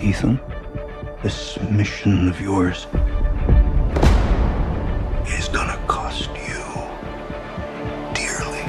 Ethan, this mission of yours is gonna cost you dearly.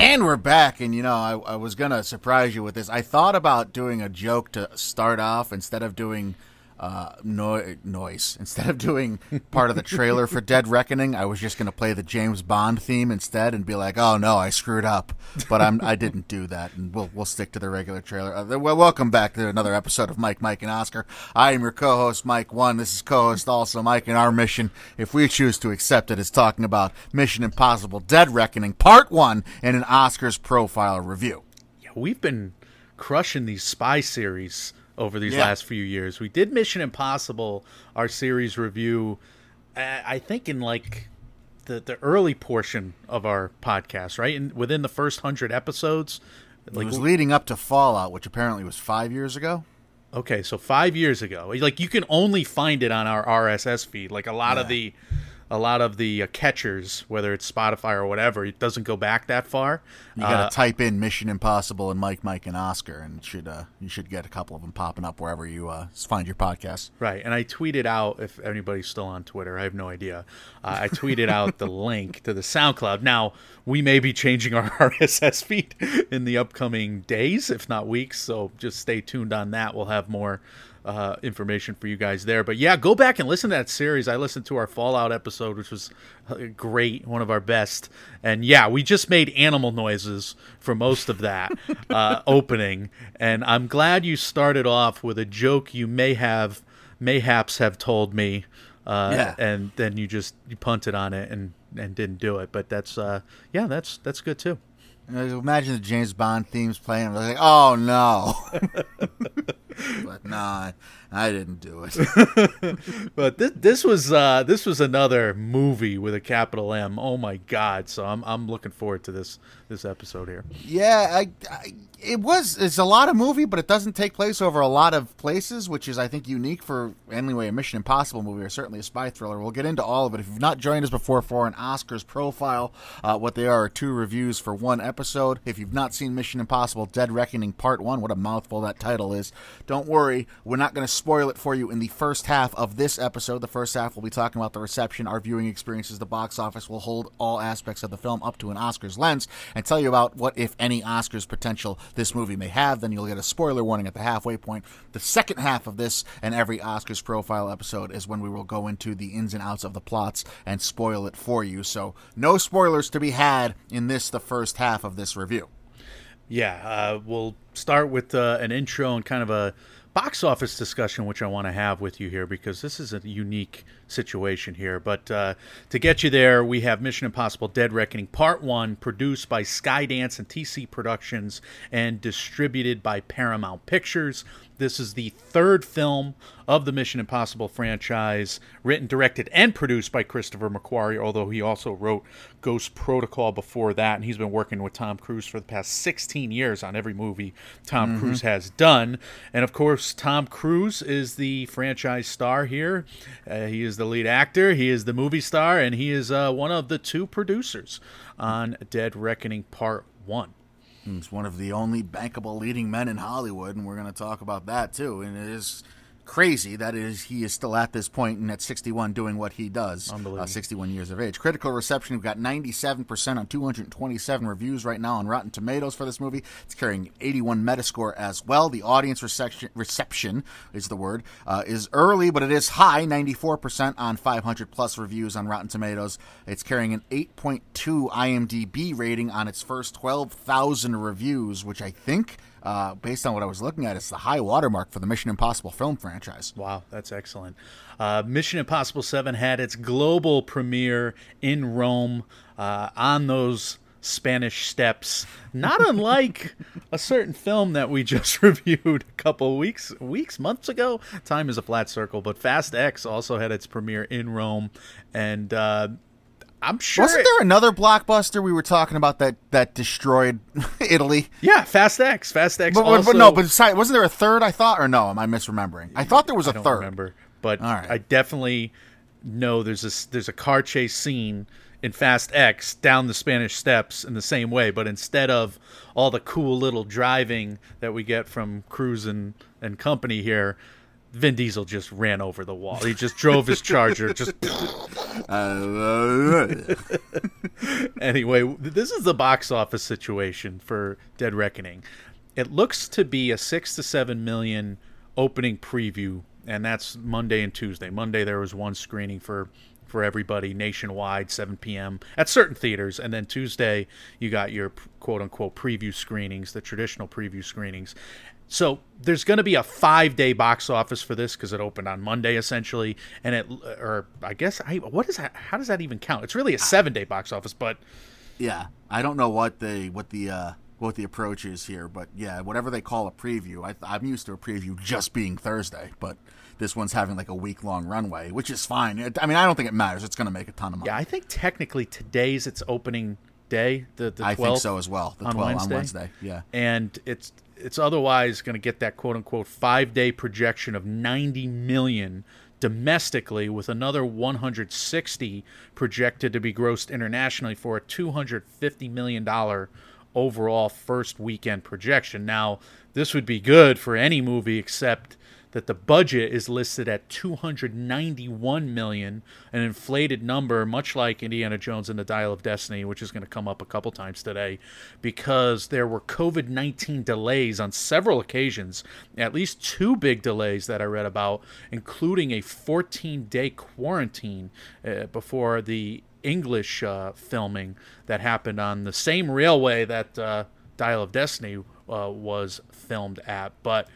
And we're back, and you know, I, I was gonna surprise you with this. I thought about doing a joke to start off instead of doing uh, no- noise. Instead of doing part of the trailer for Dead Reckoning, I was just going to play the James Bond theme instead and be like, "Oh no, I screwed up." But I'm I didn't do that, and we'll we'll stick to the regular trailer. Uh, well, welcome back to another episode of Mike, Mike, and Oscar. I am your co-host, Mike One. This is co-host also Mike, and our mission, if we choose to accept it, is talking about Mission Impossible: Dead Reckoning Part One in an Oscars profile review. Yeah, we've been crushing these spy series over these Yeah. last few years. We did Mission Impossible, our series review, uh, I think in like the the early portion of our podcast, right? And within the first hundred episodes. it was leading up to Fallout, which apparently was five years ago. Okay, so five years ago, like you can only find it on our RSS feed. Like a lot of the, a lot of the uh, catchers, whether it's Spotify or whatever, it doesn't go back that far. You got to Uh, type in Mission Impossible and Mike, Mike, and Oscar, and should uh, you should get a couple of them popping up wherever you uh, find your podcast. Right, and I tweeted out if anybody's still on Twitter. I have no idea. Uh, I tweeted out the link to the SoundCloud. Now we may be changing our RSS feed in the upcoming days, if not weeks. So just stay tuned on that. We'll have more uh, information for you guys there. But yeah, go back and listen to that series. I listened to our Fallout episode, which was uh, great, one of our best. And yeah, we just made animal noises for most of that uh, opening. And I'm glad you started off with a joke you may have, mayhaps have told me. Uh, Yeah. and then you just you punted on it and and didn't do it. But that's uh, yeah, that's that's good too. Imagine the James Bond themes playing. I'm like, oh no, but nah, I didn't do it. But this this was uh, this was another movie with a capital M. Oh my god! So I'm I'm looking forward to this this episode here. Yeah, I, I, it was. It's a lot of movie, but it doesn't take place over a lot of places, which is, I think, unique for anyway a Mission Impossible movie or certainly a spy thriller. We'll get into all of it. If you've not joined us before for an Oscars profile, uh, what they are are two reviews for one episode. If you've not seen Mission Impossible: Dead Reckoning Part One, what a mouthful that title is. Don't worry, we're not going to spoil it for you in the first half of this episode. The first half we'll be talking about the reception, our viewing experiences, the box office. We'll hold all aspects of the film up to an Oscars lens and tell you about what, if any, Oscars potential this movie may have. Then you'll get a spoiler warning at the halfway point. The second half of this and every Oscars profile episode is when we will go into the ins and outs of the plots and spoil it for you. So, no spoilers to be had in this, the first half of this review. Yeah, uh, we'll start with uh, an intro and kind of a box office discussion, which I want to have with you here because this is a unique situation here. But uh, to get you there, we have Mission Impossible Dead Reckoning Part 1, produced by Skydance and TC Productions and distributed by Paramount Pictures. This is the third film of the Mission Impossible franchise, written, directed, and produced by Christopher McQuarrie, although he also wrote Ghost Protocol before that, and he's been working with Tom Cruise for the past 16 years on every movie Tom Cruise has done. And of course, Tom Cruise is the franchise star here. Uh, he is the lead actor, he is the movie star, and he is uh, one of the two producers on Dead Reckoning Part 1. He's one of the only bankable leading men in Hollywood, and we're going to talk about that too. And it is crazy that is he is still at this point and at 61 doing what he does. Unbelievable. Uh, 61 years of age. Critical reception, we've got 97% on 227 reviews right now on Rotten Tomatoes for this movie. It's carrying 81 Metascore as well. The audience reception, reception is the word, uh, is early, but it is high, 94% on 500 plus reviews on Rotten Tomatoes. It's carrying an 8.2 IMDb rating on its first 12,000 reviews, which I think, uh, based on what I was looking at, is the high watermark for the Mission Impossible film franchise. Wow, that's excellent. Uh, Mission Impossible 7 had its global premiere in Rome uh, on those Spanish steps, not unlike a certain film that we just reviewed a couple weeks, weeks, months ago. Time is a flat circle, but Fast X also had its premiere in Rome, and uh, I'm sure. Wasn't there another blockbuster we were talking about that that destroyed Italy? Yeah, Fast X. Fast X. But, also, but no, but wasn't there a third? I thought, or no? Am I misremembering? I thought there was a I don't third. remember, but right. I definitely know there's a there's a car chase scene in Fast X down the Spanish Steps in the same way, but instead of all the cool little driving that we get from Cruise and, and company here, Vin Diesel just ran over the wall. He just drove his Charger. Just anyway, this is the box office situation for Dead Reckoning. It looks to be a six to seven million opening preview, and that's Monday and Tuesday. Monday there was one screening for for everybody nationwide, 7 p.m. at certain theaters, and then Tuesday you got your quote unquote preview screenings, the traditional preview screenings. So there's going to be a five day box office for this because it opened on Monday essentially, and it or I guess I what is that? How does that even count? It's really a seven day box office, but yeah, I don't know what the what the uh, what the approach is here, but yeah, whatever they call a preview, I, I'm used to a preview just being Thursday, but this one's having like a week long runway, which is fine. It, I mean, I don't think it matters. It's going to make a ton of money. Yeah, I think technically today's its opening day. The the 12th I think so as well. The on 12 Wednesday. on Wednesday. Yeah. and it's it's otherwise going to get that quote unquote five day projection of 90 million domestically with another 160 projected to be grossed internationally for a 250 million dollar overall first weekend projection. Now this would be good for any movie except that the budget is listed at 291 million, an inflated number, much like Indiana Jones and the Dial of Destiny, which is going to come up a couple times today, because there were COVID 19 delays on several occasions, at least two big delays that I read about, including a 14 day quarantine uh, before the English uh, filming that happened on the same railway that uh, Dial of Destiny uh, was filmed at. But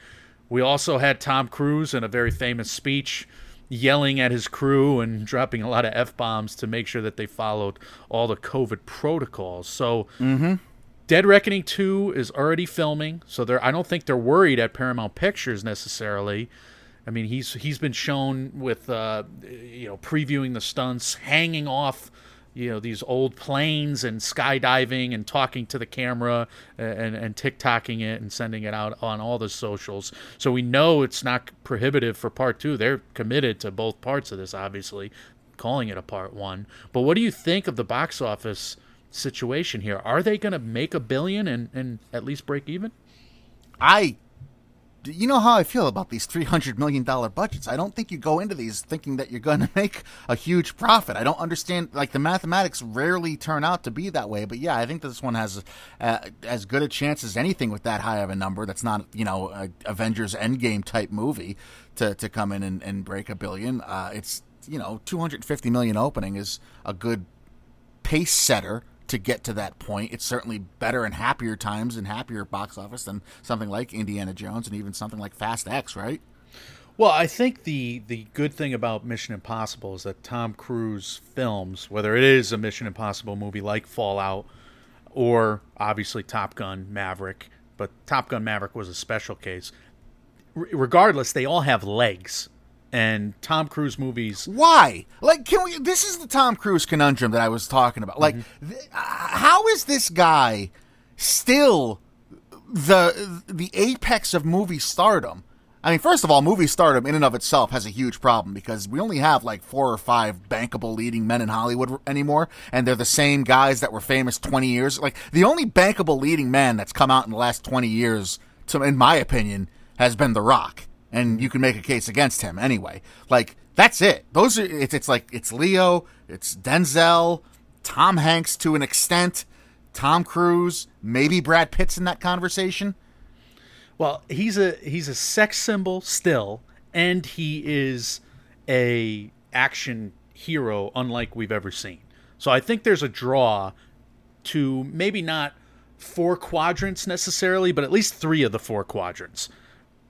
we also had Tom Cruise in a very famous speech yelling at his crew and dropping a lot of F bombs to make sure that they followed all the COVID protocols. So, Dead Reckoning 2 is already filming. So, they're, I don't think they're worried at Paramount Pictures necessarily. I mean, he's he's been shown with uh, you know previewing the stunts, hanging off you know these old planes and skydiving and talking to the camera uh, and and TikToking it and sending it out on all the socials. So we know it's not prohibitive for part two. They're committed to both parts of this, obviously, calling it a part one. But what do you think of the box office situation here? Are they going to make a billion and and at least break even? I, you know how I feel about these three hundred million dollar budgets. I don't think you go into these thinking that you're going to make a huge profit. I don't understand. Like the mathematics rarely turn out to be that way. But yeah, I think this one has uh, as good a chance as anything with that high of a number. That's not you know a Avengers Endgame type movie to to come in and, and break a billion. Uh, it's you know two hundred fifty million opening is a good pace setter to get to that point. It's certainly better in happier times and happier box office than something like Indiana Jones and even something like Fast X, right? Well, I think the the good thing about Mission Impossible is that Tom Cruise films, whether it is a Mission Impossible movie like Fallout or obviously Top Gun Maverick, but Top Gun Maverick was a special case. R- regardless, they all have legs. And Tom Cruise movies Why? Like, can we? This is the Tom Cruise conundrum that I was talking about. Like, th- uh, how is this guy still the the apex of movie stardom? I mean, first of all, movie stardom in and of itself has a huge problem because we only have like four or five bankable leading men in Hollywood anymore, and they're the same guys that were famous 20 years. Like, the only bankable leading man that's come out in the last 20 years, to, in my opinion, has been The Rock. And you can make a case against him anyway. Like, that's it. Those are, it's, it's like, it's Leo, it's Denzel, Tom Hanks to an extent, Tom Cruise, maybe Brad Pitt's in that conversation. Well, he's a he's a sex symbol still, and he is a action hero unlike we've ever seen. So I think there's a draw to maybe not four quadrants necessarily, but at least three of the four quadrants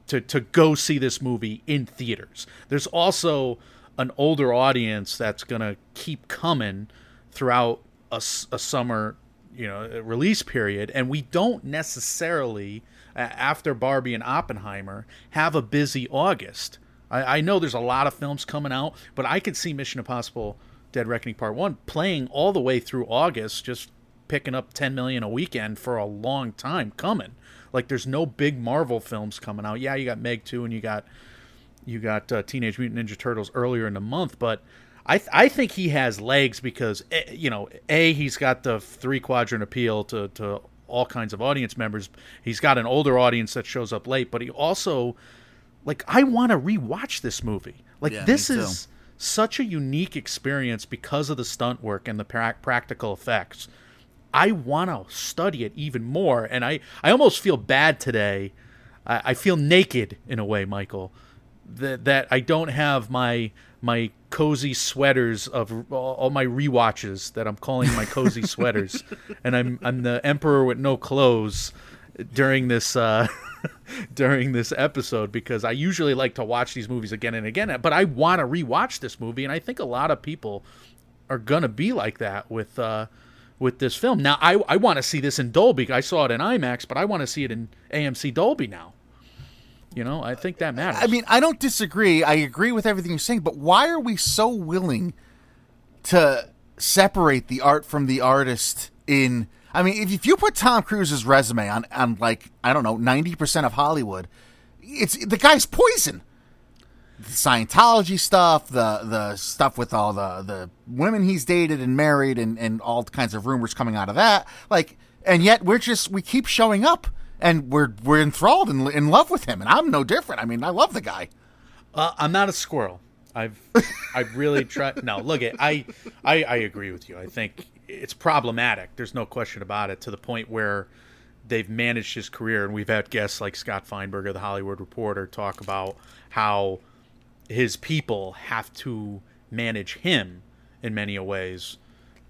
to to go see this movie in theaters. There's also an older audience that's gonna keep coming throughout a, a summer, you know, release period, and we don't necessarily after Barbie and Oppenheimer have a busy August. I, I know there's a lot of films coming out, but I could see Mission Impossible: Dead Reckoning Part One playing all the way through August, just picking up 10 million a weekend for a long time coming. Like there's no big Marvel films coming out. Yeah, you got Meg 2 and you got you got uh, Teenage Mutant Ninja Turtles earlier in the month, but I th- I think he has legs because eh, you know a he's got the three quadrant appeal to to all kinds of audience members. He's got an older audience that shows up late, but he also like I want to rewatch this movie. Like Yeah, this is such a unique experience because of the stunt work and the prac practical effects. I want to study it even more, and I I almost feel bad today. I, I feel naked in a way, Michael. That that I don't have my my cozy sweaters of all all my rewatches that I'm calling my cozy sweaters, and I'm I'm the emperor with no clothes during this uh, during this episode because I usually like to watch these movies again and again, but I want to rewatch this movie, and I think a lot of people are gonna be like that with uh, with this film. Now, I I want to see this in Dolby. I saw it in IMAX, but I want to see it in AMC Dolby now. You know, I think that matters. I mean, I don't disagree. I agree with everything you're saying, but why are we so willing to separate the art from the artist in I mean, if, if you put Tom Cruise's resume on on like, I don't know, 90% of Hollywood, it's the guy's poison. The Scientology stuff, the the stuff with all the the women he's dated and married and and all kinds of rumors coming out of that. Like and yet we're just we keep showing up and we're we're enthralled and in love with him and I'm no different. I mean, I love the guy. Uh, I'm not a squirrel. I've I've really tried. No, look it. I, I I agree with you. I think it's problematic. There's no question about it. To the point where they've managed his career, and we've had guests like Scott Feinberg of the Hollywood Reporter talk about how his people have to manage him in many ways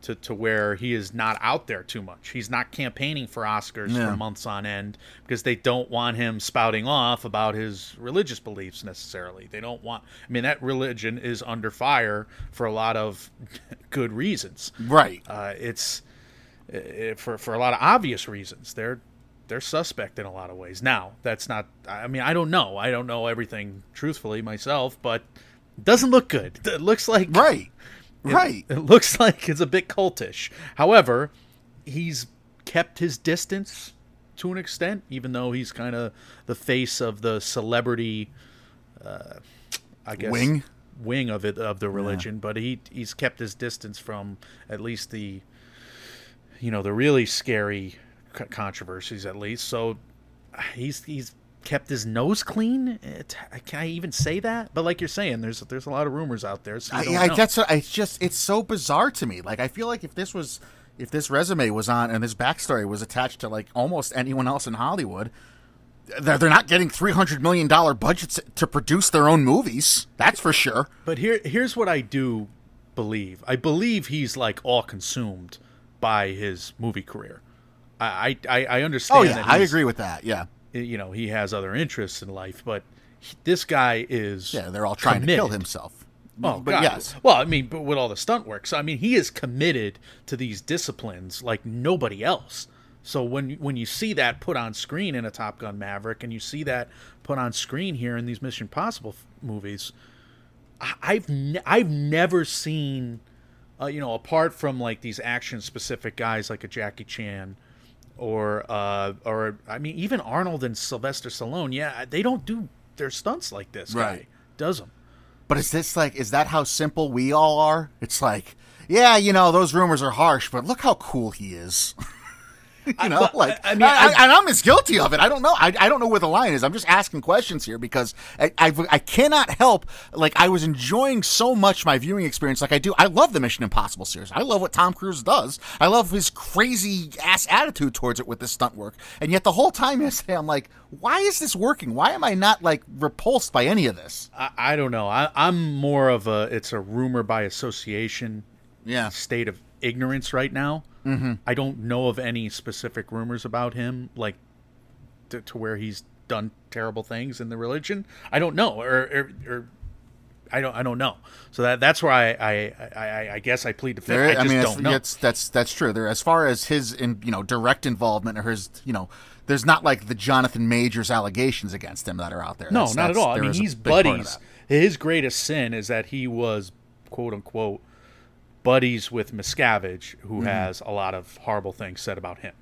to, to where he is not out there too much. He's not campaigning for Oscars Yeah. for months on end because they don't want him spouting off about his religious beliefs necessarily. They don't want I mean that religion is under fire for a lot of good reasons. Right. Uh, it's uh, for for a lot of obvious reasons. They're they're suspect in a lot of ways. Now, that's not. I mean, I don't know. I don't know everything truthfully myself, but it doesn't look good. It looks like Right. it- Right. It, looks like it's a bit cultish. However, he's kept his distance to an extent, even though he's kind of the face of the celebrity. Uh, I guess Wing? wing of it of the religion, but he he's kept his distance from at least the you know the really scary controversies at least. So he's he's kept his nose clean. It, can I even say that? But like you're saying, there's there's a lot of rumors out there. So I, I, that's what, it's just it's so bizarre to me. Like I feel like if this was if this resume was on and this backstory was attached to like almost anyone else in Hollywood, they're, they're not getting three hundred million dollar budgets to produce their own movies. That's for sure. But here, here's what I do believe. I believe he's like all consumed by his movie career. I I, I understand. Oh yeah, I agree with that. Yeah, You know, he has other interests in life, but he- this guy is. yeah, they're all trying to kill himself. Oh, but God. yes, Well, I mean, but with all the stunt work, so I mean, he is committed to these disciplines like nobody else. So when when you see that put on screen in a Top Gun Maverick, and you see that put on screen here in these Mission Possible f- movies, I- I've ne- I've never seen, uh, you know, apart from like these action specific guys like a Jackie Chan, or uh, or I mean even Arnold and Sylvester Stallone. Yeah, they don't do their stunts like this. Guy Right. does them. but is this like is that how simple we all are? It's like, yeah, you know, those rumors are harsh, but look how cool he is. you know, like I I mean, mean, I- and I'm as guilty of it. I don't know. I, I don't know where the line is. I'm just asking questions here because I, I I cannot help. Like I was enjoying so much my viewing experience. Like I do. I love the Mission Impossible series. I love what Tom Cruise does. I love his crazy ass attitude towards it with this stunt work. And yet the whole time yesterday, I'm like, why is this working? Why am I not like repulsed by any of this? I, I don't know. I, I'm more of a it's a rumor by association Yeah. state of ignorance right now. Mm-hmm. I don't know of any specific rumors about him, like to, to where he's done terrible things in the religion. I don't know, or, or, or I don't I don't know. So that that's where I I, I, I guess I plead the fifth. There, I just mean, don't know. that's, that's that's true. There, as far as his, in, you know, direct involvement or his, you know, there's not like the Jonathan Majors allegations against him that are out there. No, That's- not at all. I mean, he's big part of buddies. His greatest sin is that he was quote unquote buddies with Miscavige, who Mm-hmm. has a lot of horrible things said about him.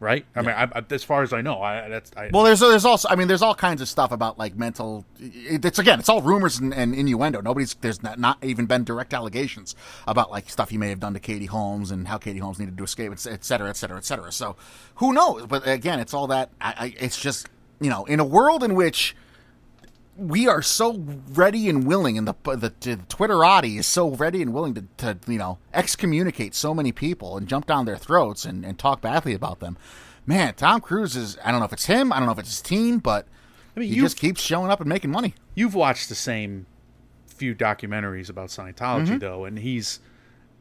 right? I mean, I, I, as far as I know, I that's I, Well, there's there's also I mean there's all kinds of stuff about like mental. It's again it's all rumors and, and innuendo. Nobody's there's not, not even been direct allegations about like stuff he may have done to Katie Holmes and how Katie Holmes needed to escape, et cetera, et cetera, et cetera. So who knows? But again, it's all that. It's just you know in a world in which we are so ready and willing, and the the, the Twitterati is so ready and willing to, to you know excommunicate so many people and jump down their throats and, and talk badly about them. Man, Tom Cruise is I don't know if it's him, I don't know if it's his team, but I mean, he just keeps showing up and making money. you've watched the same few documentaries about Scientology Mm-hmm. though, and he's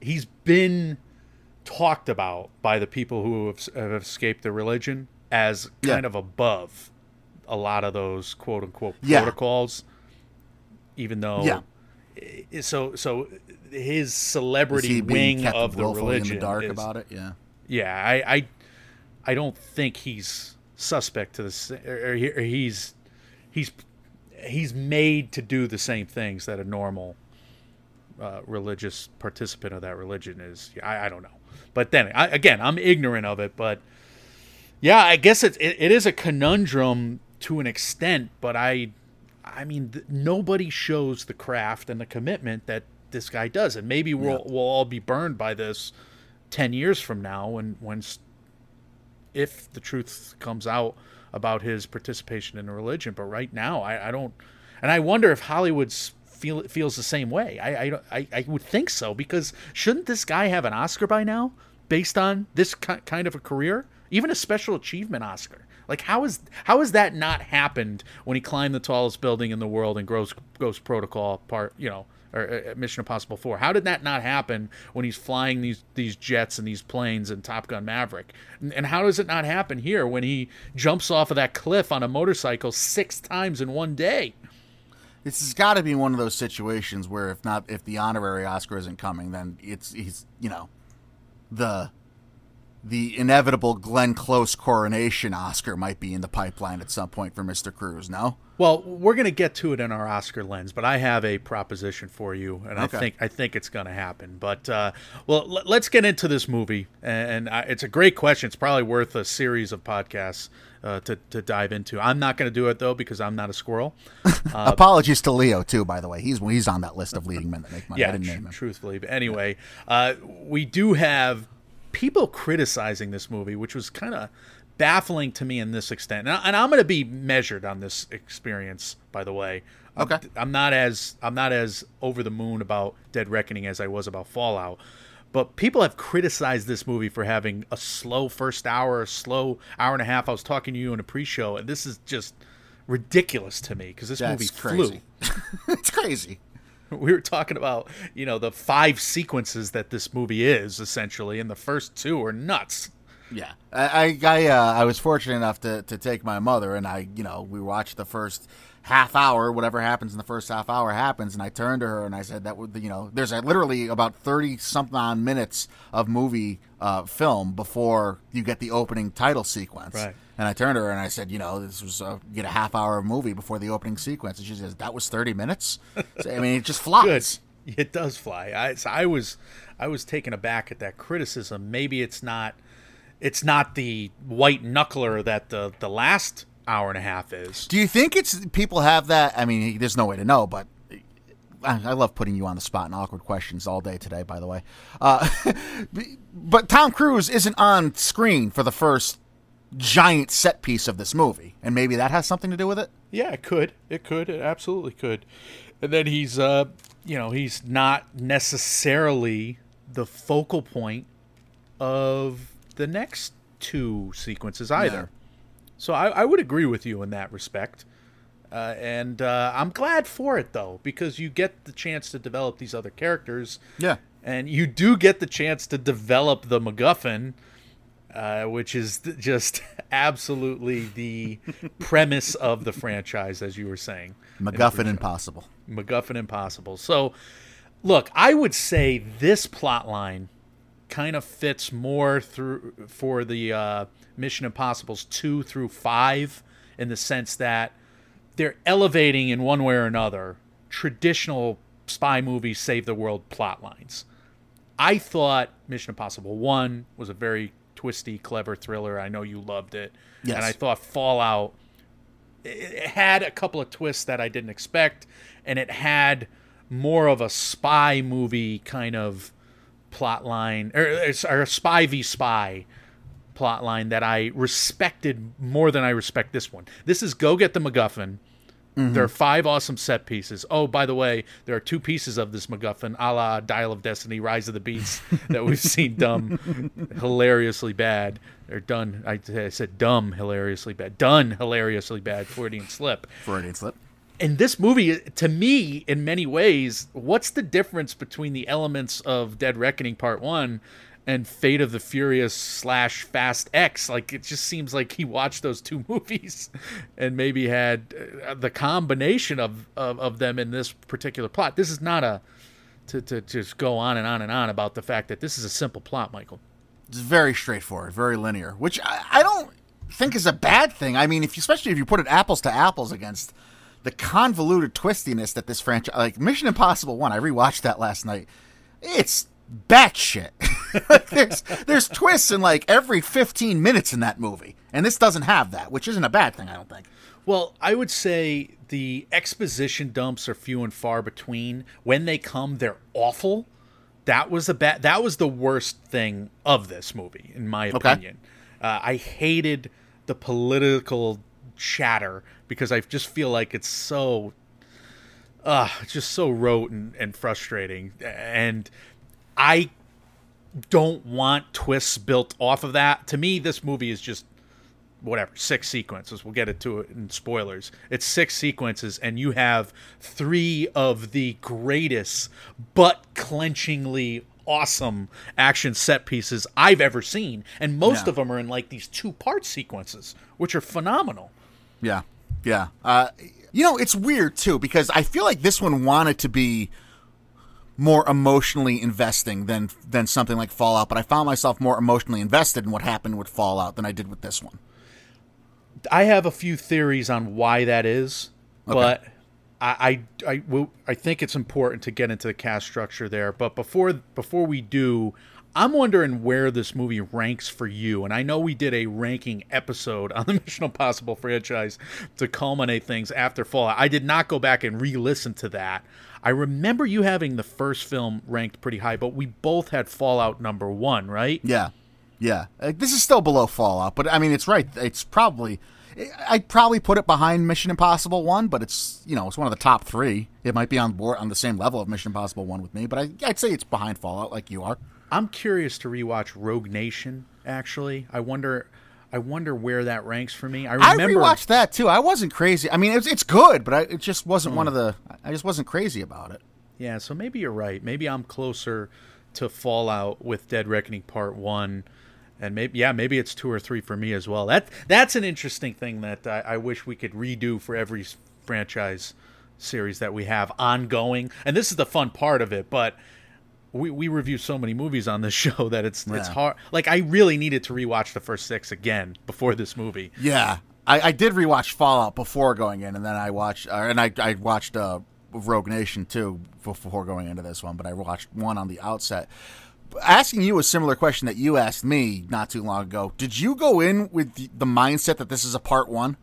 he's been talked about by the people who have, have escaped the religion as Yeah. kind of above a lot of those quote unquote Yeah. protocols, even though Yeah. so so his Is celebrity wing of the religion in the dark is- about it? Yeah. yeah, I, I, I don't think he's suspect to this, or, he- or he's, he's, he's made to do the same things that a normal uh, religious participant of that religion is. I, I don't know, but then I, again, I'm ignorant of it. But yeah, I guess it's, it, it is a conundrum to an extent. But I, I mean, th- nobody shows the craft and the commitment that this guy does, and maybe we'll we'll all be burned by this ten years from now when when if the truth comes out about his participation in religion. But right now, I, I don't, and I wonder if Hollywood's feel feels the same way. I I, don't- I I would think so because shouldn't this guy have an Oscar by now based on this ki- kind of a career, even a special achievement Oscar? Like how is how has that not happened when he climbed the tallest building in the world in Ghost Ghost Protocol part, you know, or uh, Mission Impossible 4. How did that not happen when he's flying these these jets and these planes in Top Gun Maverick? And, and how does it not happen here when he jumps off of that cliff on a motorcycle 6 times in one day? This has got to be one of those situations where if not if the honorary Oscar isn't coming, then it's he's you know the the inevitable Glenn Close coronation Oscar might be in the pipeline at some point for Mr. Cruise. No, Well, we're going to get to it in our Oscar lens, but I have a proposition for you, and Okay. I think I think it's going to happen. But uh, well, l- let's get into this movie, and I, it's a great question. It's probably worth a series of podcasts uh, to to dive into. I'm not going to do it though because I'm not a squirrel. apologies to Leo too. By the way, he's he's on that list of leading men that make money. I yeah, didn't tr- name him. truthfully. But anyway, uh, we do have people criticizing this movie, which was kind of baffling to me in this extent. And, I, and I'm going to be measured on this experience, by the way. I'm- Okay. I'm not as I'm not as over the moon about Dead Reckoning as I was about Fallout. But people have criticized this movie for having a slow first hour, a slow hour and a half. I was talking to you in a pre-show, and this is just ridiculous to me because this movie That's flew it's crazy. we were talking about you know the five sequences that this movie is essentially and the first two are nuts Yeah, I I uh, I was fortunate enough to, to take my mother, and I you know we watched the first half hour. Whatever happens in the first half hour happens, and I turned to her and I said that would you know there's a, literally about thirty something on minutes of movie uh, film before you get the opening title sequence. Right. And I turned to her and I said, you know, this was uh, get a half hour movie before the opening sequence, and she says that was thirty minutes. So, I mean, it just flies. good it does fly I, so I was i was taken aback at that criticism maybe it's not it's not the white knuckler that the the last hour and a half is Do you think it's people have that? I mean, there's no way to know, but I, I love putting you on the spot and awkward questions all day today. By the way, uh, but Tom Cruise isn't on screen for the first giant set piece of this movie, and maybe that has something to do with it. Yeah, it could. It could. It absolutely could. And then he's, uh, you know, he's not necessarily the focal point of the next two sequences either. So I, I would agree with you in that respect. Uh, and uh, I'm glad for it though, because you get the chance to develop these other characters. Yeah. And you do get the chance to develop the MacGuffin, uh, which is th- just absolutely the premise of the franchise, as you were saying. MacGuffin Impossible. MacGuffin Impossible. So, look, I would say this plot line kind of fits more through for the uh, Mission Impossibles two through five, in the sense that they're elevating in one way or another traditional spy movies save the world plot lines. I thought Mission Impossible 1 was a very twisty, clever thriller. I know you loved it, Yes. and I thought Fallout it had a couple of twists that I didn't expect, and it had more of a spy movie kind of plot line, or, or a spy v spy plot line that I respected more than I respect this one. This is go get the MacGuffin. Mm-hmm. There are five awesome set pieces. Oh, by the way, there are two pieces of this MacGuffin, a la Dial of Destiny, Rise of the Beast, that we've seen dumb, hilariously bad. Or done, I, I said dumb, hilariously bad. Done, hilariously bad, Freudian slip Freudian slip. in this movie, to me, in many ways, what's the difference between the elements of Dead Reckoning Part One and Fate of the Furious slash Fast X? Like, it just seems like he watched those two movies and maybe had uh, the combination of, of of them in this particular plot. This is not a to, to just go on and on and on about the fact that this is a simple plot, Michael. It's very straightforward, very linear, which I, I don't think is a bad thing. I mean, if you, especially if you put it apples to apples against the convoluted twistiness that this franchise, like Mission Impossible One, I rewatched that last night. It's batshit. like there's there's twists in like every 15 minutes in that movie, and this doesn't have that, which isn't a bad thing, I don't think. Well, I would say the exposition dumps are few and far between. When they come, they're awful. That was the bad. That was the worst thing of this movie, in my Okay. opinion. Uh, I hated the political chatter because I just feel like it's so, uh, just so rote and, and frustrating. And I don't want twists built off of that. To me, this movie is just whatever six sequences we'll get it to it in spoilers it's six sequences and you have three of the greatest butt clenchingly awesome action set pieces i've ever seen and most Yeah. of them are in like these two part sequences which are phenomenal Yeah, yeah. Uh, you know, it's weird too because I feel like this one wanted to be more emotionally investing than than something like Fallout, but I found myself more emotionally invested in what happened with Fallout than I did with this one. I have a few theories on why that is, but I, I, I, will- I think it's important to get into the cast structure there. But before before we do, I'm wondering where this movie ranks for you. And I know we did a ranking episode on the Mission Impossible franchise to culminate things after Fallout. I did not go back and re-listen to that. I remember you having the first film ranked pretty high, but we both had Fallout number one, right? Yeah, yeah. Uh, this is still below Fallout, but I mean, it's right. It's probably. I'd probably put it behind Mission Impossible One, but it's you know it's one of the top three. It might be on board on the same level of Mission Impossible One with me, but I, I'd say it's behind Fallout, like you are. I'm curious to rewatch Rogue Nation. Actually, I wonder, I wonder where that ranks for me. I remember I rewatched that too. I wasn't crazy. I mean, it's it's good, but I, it just wasn't one hmm. of the. I just wasn't crazy about it. yeah, so maybe you're right. Maybe I'm closer to Fallout with Dead Reckoning Part One, and maybe yeah, maybe it's two or three for me as well. That that's an interesting thing that I, I wish we could redo for every franchise series that we have ongoing. And this is the fun part of it, but. We, we review so many movies on this show that it's it's hard. Like I really needed to rewatch the first six again before this movie. Yeah, I, I did rewatch Fallout before going in, and then I watched, uh, and I I watched uh, Rogue Nation too before going into this one. But I watched one on the outset. Asking you a similar question that you asked me not too long ago. Did you go in with the, the mindset that this is a part one?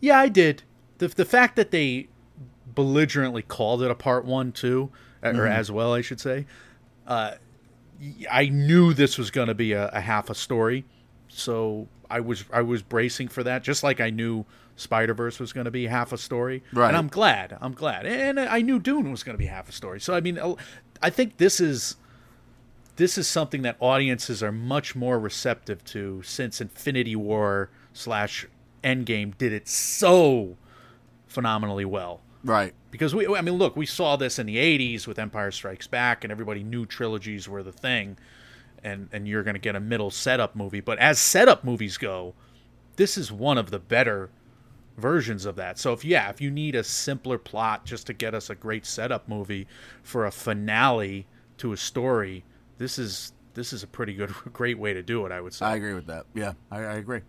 Yeah, I did. The the fact that they belligerently called it a part one too, uh, or as well, I should say. Uh, I knew this was going to be a, a half a story, so I was I was bracing for that, just like I knew Spider Verse was going to be half a story. Right. And I'm glad. I'm glad, and I knew Dune was going to be half a story. So I mean, I think this is this is something that audiences are much more receptive to since Infinity War slash Endgame did it so phenomenally well. Right. Because we, I mean, look, we saw this in the '80s with Empire Strikes Back, and everybody knew trilogies were the thing, and and you're going to get a middle setup movie. But as setup movies go, this is one of the better versions of that. So if yeah, if you need a simpler plot just to get us a great setup movie for a finale to a story, this is this is a pretty good, great way to do it. I would say. I agree with that. Yeah, I, I agree.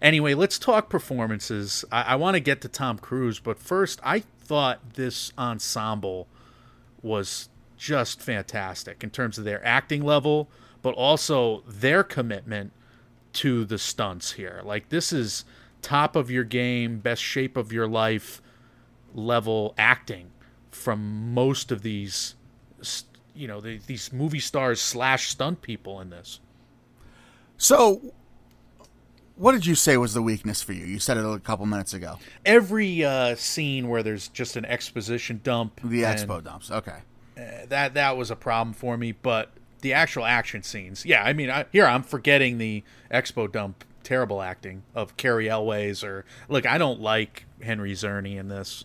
Anyway, let's talk performances. I, I want to get to Tom Cruise, but first, I thought this ensemble was just fantastic in terms of their acting level, but also their commitment to the stunts here. Like this is top of your game, best shape of your life level acting from most of these, you know, the, these movie stars slash stunt people in this. So, what did you say was the weakness for you? You said it a couple minutes ago. Every uh, scene where there's just an exposition dump, The expo dumps. Okay. uh, that that was a problem for me. But the actual action scenes, yeah, I mean, I, here I'm forgetting the expo dump terrible acting of Cary Elwes or look, I don't like Henry Czerny in this.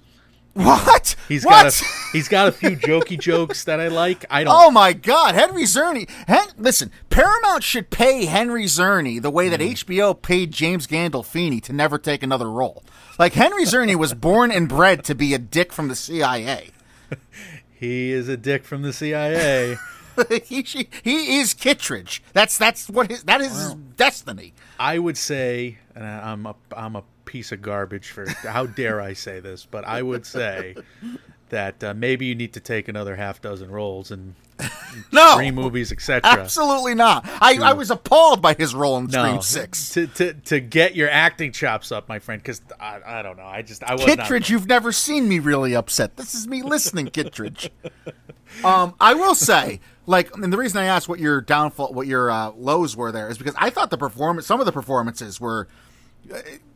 What? He's what? got a he's got a few jokey jokes that I like. I don't. Oh my God, Henry Czerny. Hen- listen, Paramount should pay Henry Czerny the way that Mm. HBO paid James Gandolfini to never take another role. Like Henry Czerny was born and bred to be a dick from the CIA. He is a dick from the CIA. he, she, he is Kittridge. That's that's what his that is his destiny. I would say, and I'm a I'm a piece of garbage for how dare I say this, but I would say that uh, maybe you need to take another half dozen roles and No, Scream movies, etc. absolutely not. I, I was appalled by his role in Scream No, Six. to, to to get your acting chops up, my friend. Because I, I don't know, I just I was Kittridge, you've never seen me really upset. This is me listening, Kittridge. Um, I will say, like, and the reason I asked what your downfall, what your uh, lows were there, is because I thought the performance, some of the performances were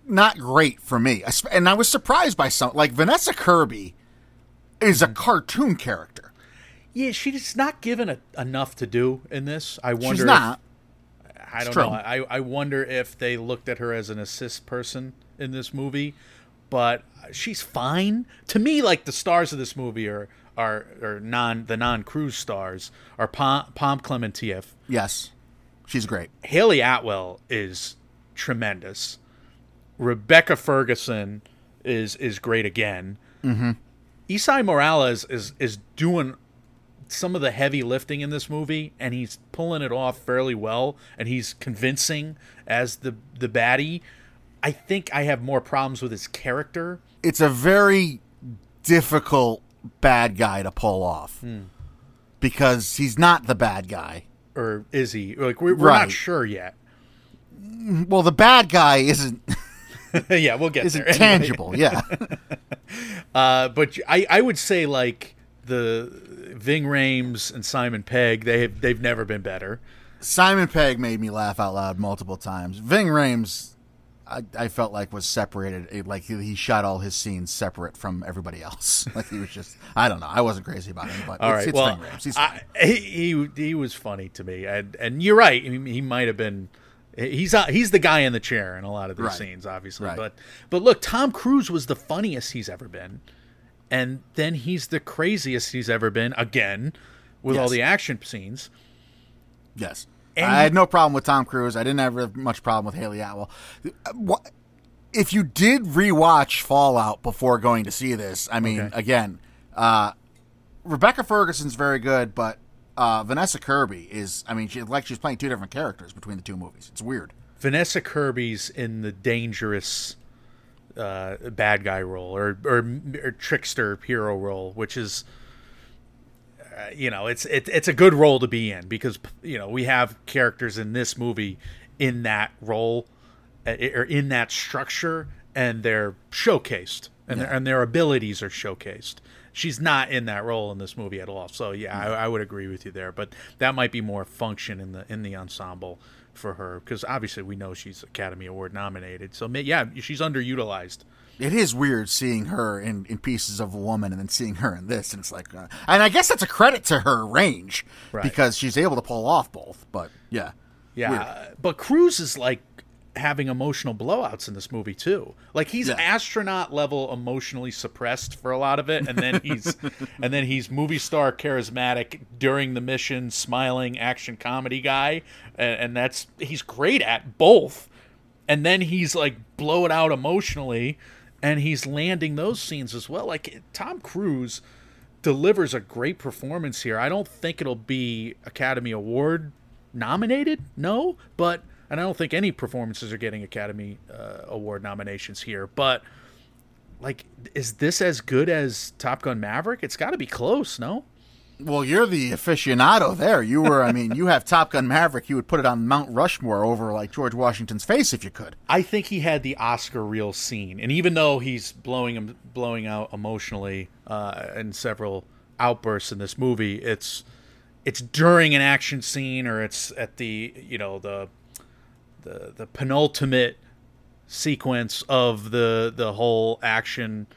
not great for me, and I was surprised by some. Like Vanessa Kirby is a cartoon character. Yeah, she's not given a, enough to do in this. I wonder. She's if- not. I don't know. I, I wonder if they looked at her as an assist person in this movie, but she's fine. To me, like the stars of this movie are are, are non the non cruise stars are Pom, Pom Klementieff. Yes, she's great. Hayley Atwell is tremendous. Rebecca Ferguson is is great again. Mm-hmm. Esai Morales is is doing some of the heavy lifting in this movie, and he's pulling it off fairly well, and he's convincing as the the baddie. I think I have more problems with his character. It's a very difficult bad guy to pull off Hmm. because he's not the bad guy. Or is he? Like we're, we're Right. not sure yet. Well, the bad guy isn't yeah, we'll get isn't there. Anyway. tangible. Yeah. Uh, but I, I would say like the Ving Rhames and Simon Pegg, they have, they've never been better. Simon Pegg made me laugh out loud multiple times. Ving Rhames, I, I felt like was separated. it- Like he, he shot all his scenes separate from everybody else. Like he was just, I don't know. I wasn't crazy about him, but All it's, right, it's well, Ving Rhames. I, he, he he was funny to me, and and you're right. He might have been. He's uh, he's the guy in the chair in a lot of these Right. scenes, obviously. Right. But but look, Tom Cruise was the funniest he's ever been, and then he's the craziest he's ever been again, with all the action scenes. yes. and I had no problem with Tom Cruise. I didn't have much problem with Hayley Atwell. What- If you did rewatch Fallout before going to see this, I mean, Okay. again, uh, Rebecca Ferguson's very good, but uh, Vanessa Kirby is, I mean, she, like she's playing two different characters between the two movies. It's weird. Vanessa Kirby's in the dangerous uh, bad guy role or, or or trickster hero role, which is uh, you know it's it, it's a good role to be in because you know we have characters in this movie in that role uh, or in that structure and they're showcased and their, and their abilities are showcased. She's not in that role in this movie at all. So yeah, I, I would agree with you there. But that might be more function in the in the ensemble for her because obviously we know she's Academy Award nominated. So yeah, she's underutilized. It is weird seeing her in, in pieces of a woman and then seeing her in this, and it's like, uh, and I guess that's a credit to her range Right. because she's able to pull off both. But yeah, Yeah, Weird. but Cruz is like having emotional blowouts in this movie too. Like he's Yeah. astronaut level emotionally suppressed for a lot of it, and then he's and then he's movie star charismatic during the mission, smiling action comedy guy, and, and that's he's great at both. And then he's like blow it out emotionally, and he's landing those scenes as well. Like Tom Cruise delivers a great performance here. I don't think it'll be Academy Award nominated, no, but and I don't think any performances are getting Academy uh, Award nominations here. But like, is this as good as Top Gun Maverick? It's got to be close, no? Well, you're the aficionado there. You were, I mean, you have Top Gun Maverick. You would put it on Mount Rushmore over like George Washington's face if you could. I think he had the Oscar reel scene, and even though he's blowing him blowing out emotionally uh, in several outbursts in this movie, it's it's during an action scene or it's at the you know the the the penultimate sequence of the the whole action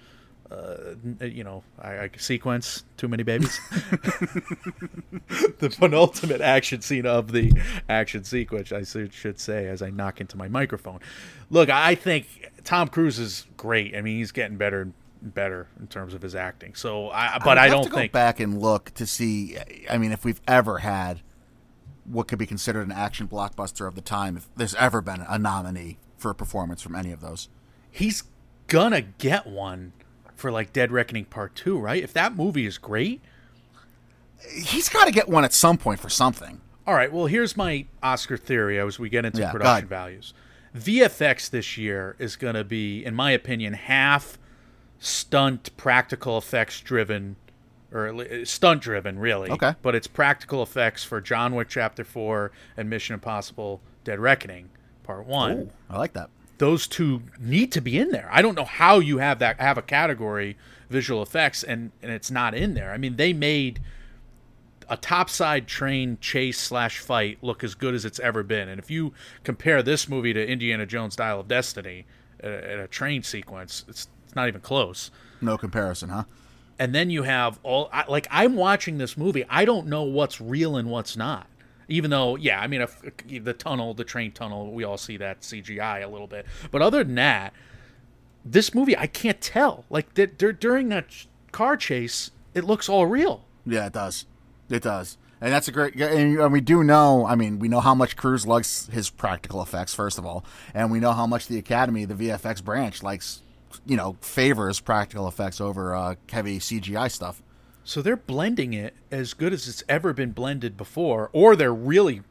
uh, you know, I, I, sequence too many babies. the penultimate action scene of the action sequence, I should say, as I knock into my microphone. Look, I think Tom Cruise is great. I mean, he's getting better and better in terms of his acting. So, I but I, don't think back and look to see. I mean, if we've ever had what could be considered an action blockbuster of the time, if there's ever been a nominee for a performance from any of those, he's gonna get one for like Dead Reckoning Part 2, right? If that movie is great, he's got to get one at some point for something. All right, well, here's my Oscar theory as we get into yeah, production values. VFX this year is going to be, in my opinion, half stunt practical effects driven or uh, stunt driven really okay but it's practical effects for john wick chapter 4 and mission impossible dead reckoning part 1 Ooh, i like that those two need to be in there. I don't know how you have that have a category visual effects and and it's not in there. I mean, they made a topside train chase slash fight look as good as it's ever been. And if you compare this movie to Indiana Jones: Dial of Destiny, uh, at a, a train sequence, it's it's not even close. No comparison, huh? And then you have all like I'm watching this movie. I don't know what's real and what's not even though, yeah, I mean, if, the tunnel, the train tunnel, we all see that CGI a little bit. But other than that, this movie, I can't tell. Like that during that car chase, it looks all real. Yeah, it does. It does. And that's a great. And we do know. I mean, we know how much Cruise likes his practical effects, first of all, and we know how much the Academy, the VFX branch, likes, you know, favors practical effects over uh, heavy CGI stuff. So they're blending it as good as it's ever been blended before, or they're really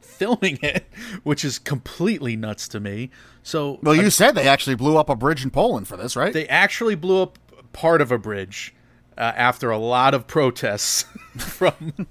filming it, which is completely nuts to me. So Well, you said they actually blew up a bridge in Poland for this, right? They actually blew up part of a bridge uh, after a lot of protests from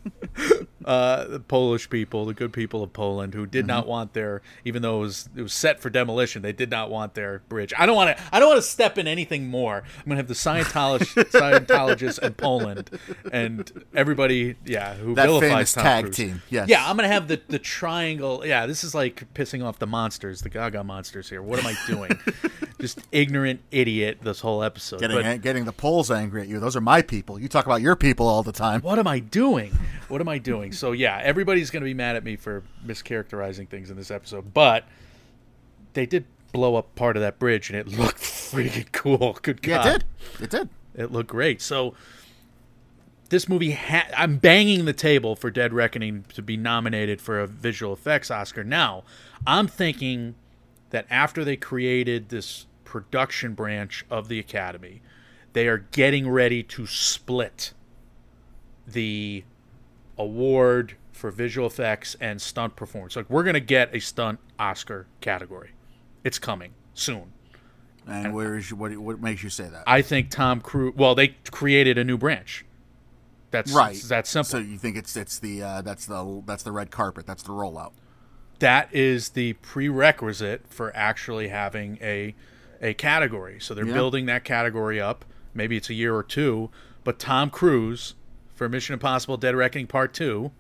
uh, the Polish people, the good people of Poland, who did mm-hmm. not want their, even though it was it was set for demolition, they did not want their bridge. I don't want to. I don't want to step in anything more. I'm gonna have the Scientologist, Scientologists in Poland and everybody, yeah, who that vilifies Tom tag Cruise. team. Yes. Yeah, I'm gonna have the the triangle. Yeah, this is like pissing off the monsters, the Gaga monsters here. What am I doing? Just ignorant idiot. This whole episode. Getting but, getting the Poles angry at you. Those are my people. You talk about your people all the time. What am I doing? What am I doing? So yeah, everybody's going to be mad at me for mischaracterizing things in this episode, but they did blow up part of that bridge, and it looked freaking cool. Good God, yeah, it did. It did. It looked great. So this movie, ha- I'm banging the table for Dead Reckoning to be nominated for a visual effects Oscar. Now, I'm thinking that after they created this production branch of the Academy, they are getting ready to split the award for visual effects and stunt performance. Like we're gonna get a stunt Oscar category. It's coming soon. And, and where is you, what? What makes you say that? I think Tom Cruise. Well, they created a new branch. That's right. That's simple. So you think it's it's the uh, that's the that's the red carpet. That's the rollout. That is the prerequisite for actually having a a category. So they're yeah. building that category up. Maybe it's a year or two, but Tom Cruise for Mission Impossible: Dead Reckoning Part Two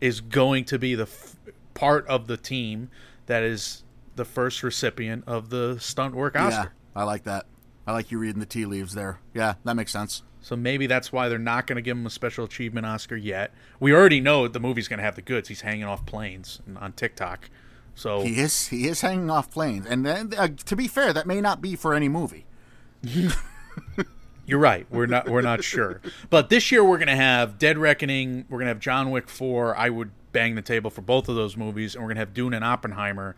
is going to be the f- part of the team that is the first recipient of the stunt work Oscar. Yeah, I like that. I like you reading the tea leaves there. Yeah, that makes sense. So maybe that's why they're not going to give him a special achievement Oscar yet. We already know the movie's going to have the goods. He's hanging off planes on TikTok. So he is he is hanging off planes, and then, uh, to be fair, that may not be for any movie. You're right. We're not we're not sure. But this year we're gonna have Dead Reckoning. We're gonna have John Wick four. I would bang the table for both of those movies, and we're gonna have Dune and Oppenheimer.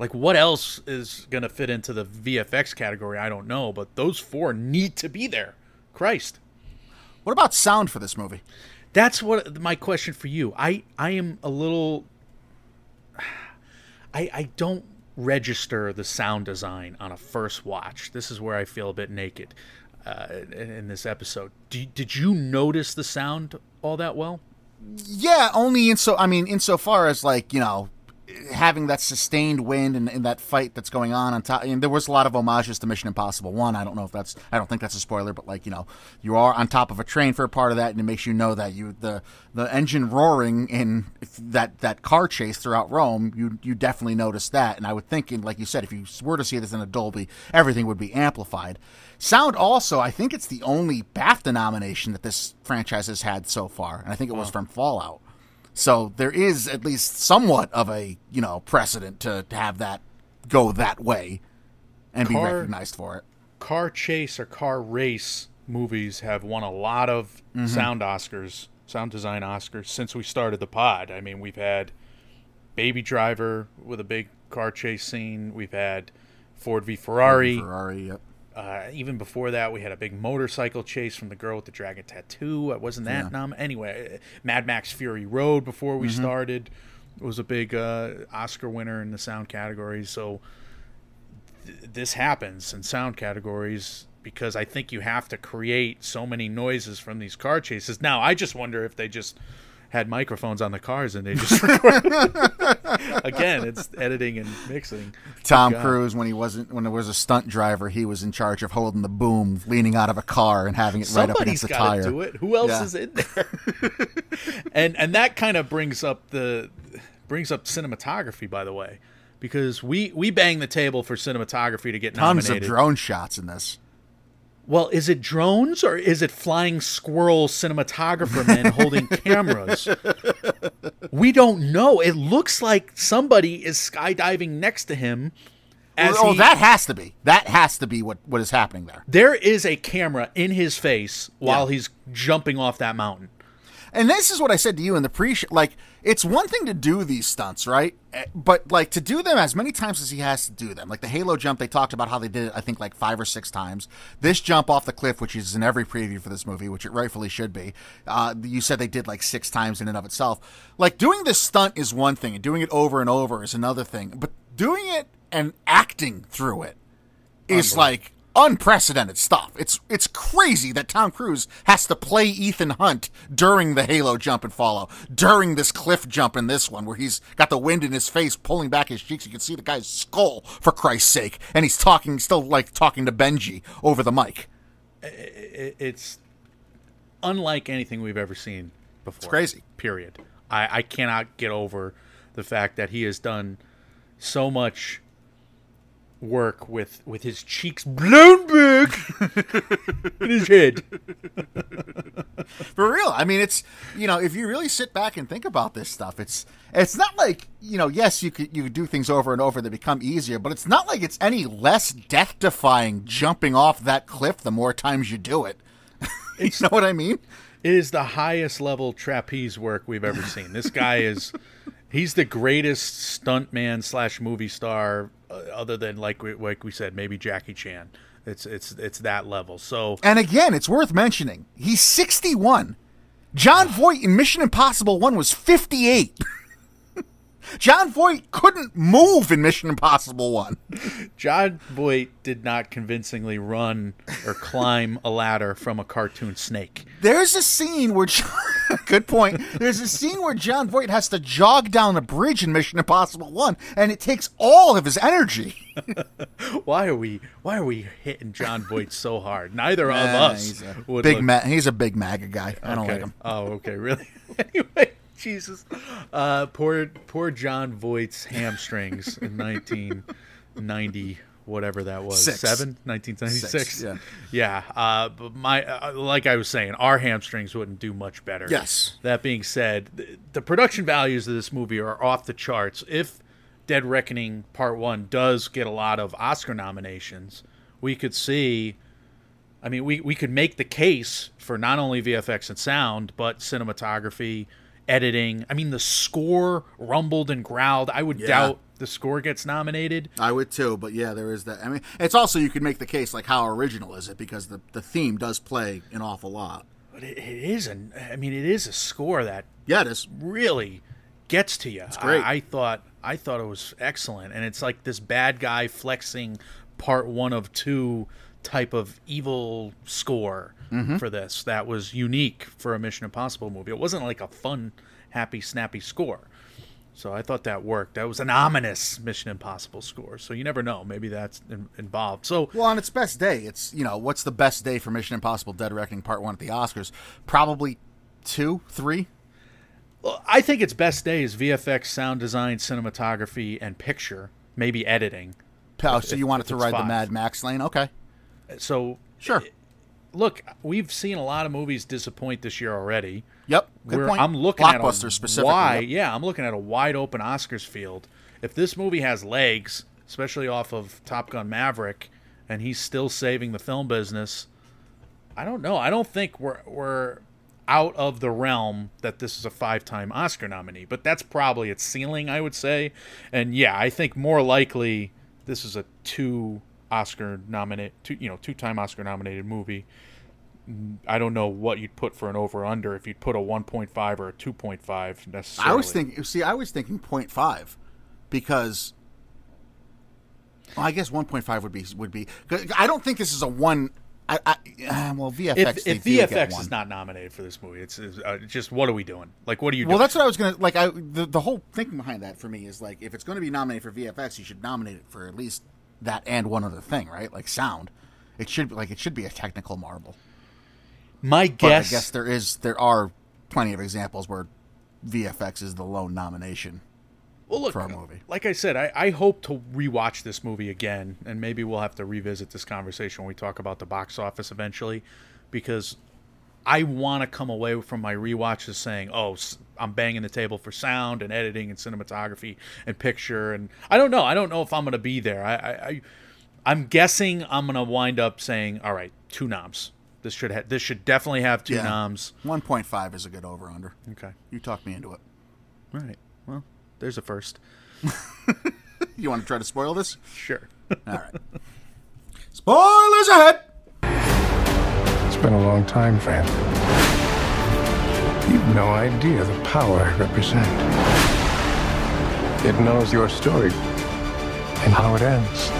Like what else is gonna fit into the VFX category? I don't know, but those four need to be there. Christ. What about sound for this movie? That's what my question for you. I I am a little. I I don't register the sound design on a first watch. This is where I feel a bit naked. Uh, in, in this episode. Do, did you notice the sound all that well? Yeah, only in so I mean, insofar as like you know, having that sustained wind and, and that fight that's going on on top. And there was a lot of homages to Mission Impossible One. I don't know if that's I don't think that's a spoiler, but like you know, you are on top of a train for a part of that, and it makes you know that you the the engine roaring in that that car chase throughout Rome. You you definitely notice that, and I would think, like you said, if you were to see this in a Dolby, everything would be amplified. Sound also, I think it's the only BAFTA nomination that this franchise has had so far, and I think it was from Fallout. So there is at least somewhat of a you know precedent to, to have that go that way and Car- be recognized for it. car chase or car race movies have won a lot of mm-hmm. sound Oscars, sound design Oscars since we started the pod. I mean, we've had Baby Driver with a big car chase scene. We've had Ford v Ferrari. Ferrari, yep. Uh, even before that, we had a big motorcycle chase from the girl with the dragon tattoo. Wasn't that Yeah. nom? Anyway, uh, Mad Max Fury Road before we Mm-hmm. started was a big uh, Oscar winner in the sound category. So th- this happens in sound categories because I think you have to create so many noises from these car chases. Now, I just wonder if they just had microphones on the cars and they just. Again, it's editing and mixing. Tom God. Cruise when he wasn't when there was a stunt driver, he was in charge of holding the boom, leaning out of a car and having it right up Somebody's against the tire. do it. Who else Yeah. is in there? and and that kind of brings up the brings up cinematography, by the way, because we we bang the table for cinematography to get Tons nominated. of drone shots in this. Well, is it drones or is it flying squirrel cinematographer men holding cameras? We don't know. It looks like somebody is skydiving next to him. As oh, he- that has to be. That has to be what, what is happening there. there is a camera in his face while Yeah. he's jumping off that mountain. And this is what I said to you in the pre show. like it's one thing to do these stunts, right? Eh, But like to do them as many times as he has to do them. Like the Halo jump, they talked about how they did it I think like 5 or 6 times. This jump off the cliff, which is in every preview for this movie, which it rightfully should be. Uh, you said they did like 6 times in and of itself. Like doing this stunt is one thing and doing it over and over is another thing. But doing it and acting through it is like unprecedented stuff. It's it's crazy that Tom Cruise has to play Ethan Hunt during the Halo jump and follow, during this cliff jump in this one where he's got the wind in his face pulling back his cheeks. You can see the guy's skull for Christ's sake, and he's talking still like talking to Benji over the mic. it's unlike anything we've ever seen before. It's crazy. Period. I, I cannot get over the fact that he has done so much work with with his cheeks blown back in his head. For real. I mean, it's you know, if you really sit back and think about this stuff, it's it's not like you know, yes, you could you could do things over and over that become easier, but it's not like it's any less death defying jumping off that cliff the more times you do it. you know what I mean? It is the highest level trapeze work we've ever seen. This guy is he's the greatest stuntman slash movie star Uh, other than like we, like we said maybe Jackie Chan. It's it's it's that level. So And again, it's worth mentioning he's sixty one. Jon Voight in Mission Impossible One was fifty eight. Jon Voight couldn't move in Mission Impossible One. Jon Voight did not convincingly run or climb a ladder from a cartoon snake. There's a scene where John, good point. There's a scene where Jon Voight has to jog down a bridge in Mission Impossible One, and it takes all of his energy. Why are we why are we hitting Jon Voight so hard? Neither of us he's a would big look- ma- he's a big MAGA guy. I don't okay. like him. Oh, okay, really? anyway, Jesus. Uh, poor poor Jon Voight's hamstrings in 1990 whatever that was. Six. 7 1996. Six, yeah. Yeah, uh, but my uh, like I was saying, our hamstrings wouldn't do much better. Yes. That being said, the, the production values of this movie are off the charts. If Dead Reckoning Part 1 does get a lot of Oscar nominations, we could see I mean, we, we could make the case for not only VFX and sound, but cinematography, editing. I mean, the score rumbled and growled. I would Yeah. doubt the score gets nominated. I would too, but yeah, there is that. I mean, it's also you could make the case like how original is it because the the theme does play an awful lot. But it, it is an. I mean, it is a score that Yeah, it is. really gets to you. It's great. I, I thought I thought it was excellent, and it's like this bad guy flexing part one of two type of evil score Mm-hmm. for this that was unique for a Mission Impossible movie. It wasn't like a fun, happy, snappy score. So I thought that worked. That was an ominous Mission Impossible score. So you never know. Maybe that's in- involved. So Well, on its best day, it's you know what's the best day for Mission Impossible: Dead Reckoning Part One at the Oscars? Probably two, three. Well, I think its best day is VFX, sound design, cinematography, and picture, maybe editing. Oh, so you want it to ride the. Mad Max lane? Okay, So sure. Look, we've seen a lot of movies disappoint this year already. Yep. Good We're- point. I'm looking at a Blockbuster specifically. wide, yep. yeah, I'm looking at a wide open Oscars field. If this movie has legs, especially off of Top Gun Maverick, and he's still saving the film business, I don't know. I don't think we're we're out of the realm that this is a five-time Oscar nominee, but that's probably its ceiling, I would say. And yeah, I think more likely this is a two Oscar nominate, two you know, two-time Oscar nominated movie. I don't know what you'd put for an over under if you'd put a 1.5 or a 2.5 necessarily. I was thinking. See, I was thinking 0.5 because. Well, I guess 1.5 would be would be. I don't think this is a one. I, I uh, well VFX. if, if VFX is not nominated for this movie, it's, it's uh, just what are we doing? Like, what are you doing? Well, doing? that's what I was gonna like. I the, the whole thinking behind that for me is like if it's going to be nominated for VFX, you should nominate it for at least that and one other thing, right? Like sound. It should be like it should be a technical marvel. My But guess, I guess there is there are plenty of examples where VFX is the lone nomination. well, look, for a movie. like I said, I, I hope to rewatch this movie again, and maybe we'll have to revisit this conversation when we talk about the box office eventually, because I want to come away from my rewatches saying, "Oh, I'm banging the table for sound and editing and cinematography and picture." And I don't know. I don't know if I'm going to be there. I, I, I I'm guessing I'm going to wind up saying, "All right, two noms. This should ha- this should definitely have two Yeah. noms." One point five is a good over under. Okay. You talked me into it. All right. Well, there's a first. You want to try to spoil this? Sure. All right. Spoilers ahead. Been a long time, friend. You've no idea the power I represent. It knows your story and how it ends.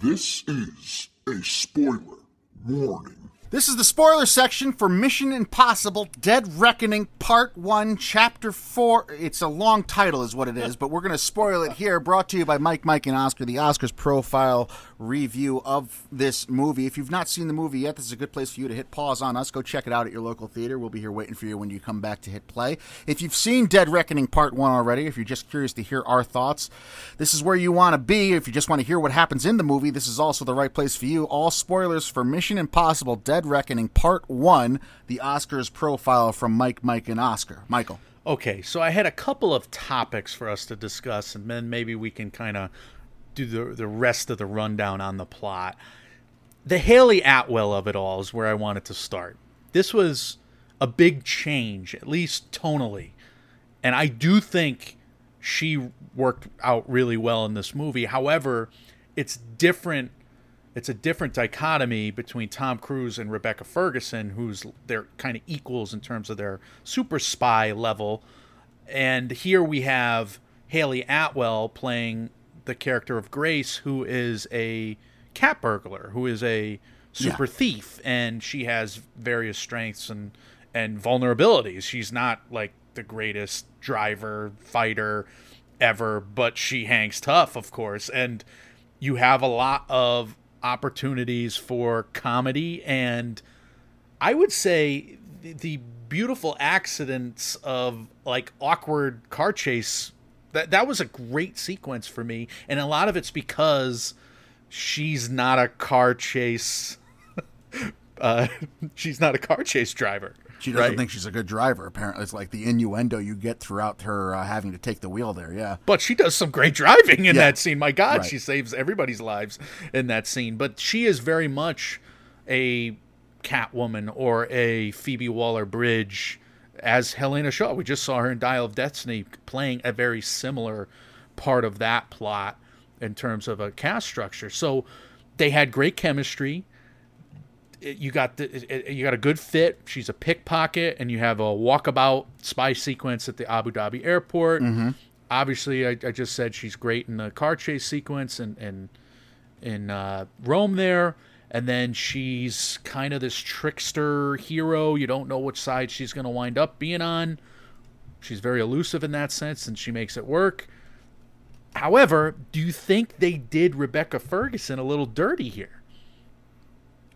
This is a spoiler warning. This is the spoiler section for Mission Impossible Dead Reckoning Part 1, Chapter 4. It's a long title, is what it is, but we're going to spoil it here. Brought to you by Mike, Mike, and Oscar, the Oscars profile review of this movie. If you've not seen the movie yet, this is a good place for you to hit pause on us. Go check it out at your local theater. We'll be here waiting for you when you come back to hit play. If you've seen Dead Reckoning Part 1 already, if you're just curious to hear our thoughts, this is where you want to be. If you just want to hear what happens in the movie, this is also the right place for you. All spoilers for Mission Impossible Dead Reckoning Part 1, the Oscars profile from Mike, Mike, and Oscar. Michael. Okay, so I had a couple of topics for us to discuss, and then maybe we can kind of do the the rest of the rundown on the plot. The Hayley Atwell of it all is where I wanted to start. This was a big change, at least tonally, and I do think she worked out really well in this movie. However, it's different. It's a different dichotomy between Tom Cruise and Rebecca Ferguson, who's they're kind of equals in terms of their super spy level. And here we have Hayley Atwell playing the character of Grace, who is a cat burglar, who is a super Yeah. thief, and she has various strengths and and vulnerabilities. She's not like the greatest driver fighter ever, but she hangs tough, of course. And you have a lot of opportunities for comedy. And I would say the, beautiful accidents of like awkward car chase that that was a great sequence for me. And a lot of it's because she's not a car chase uh she's not a car chase driver She doesn't right? think she's a good driver, apparently. It's like the innuendo you get throughout her uh, having to take the wheel there, yeah. but she does some great driving in Yeah. that scene. My God, Right. she saves everybody's lives in that scene. But she is very much a Catwoman or a Phoebe Waller Bridge as Helena Shaw. We just saw her in Dial of Destiny playing a very similar part of that plot in terms of a cast structure. So they had great chemistry you got the, you got a good fit. She's a pickpocket, and you have a walkabout spy sequence at the Abu Dhabi airport. obviously, I, I just said she's great in the car chase sequence and and in uh, Rome there, and then she's kind of this trickster hero. You don't know which side she's going to wind up being on. She's very elusive in that sense, and she makes it work. However, do you think they did Rebecca Ferguson a little dirty here?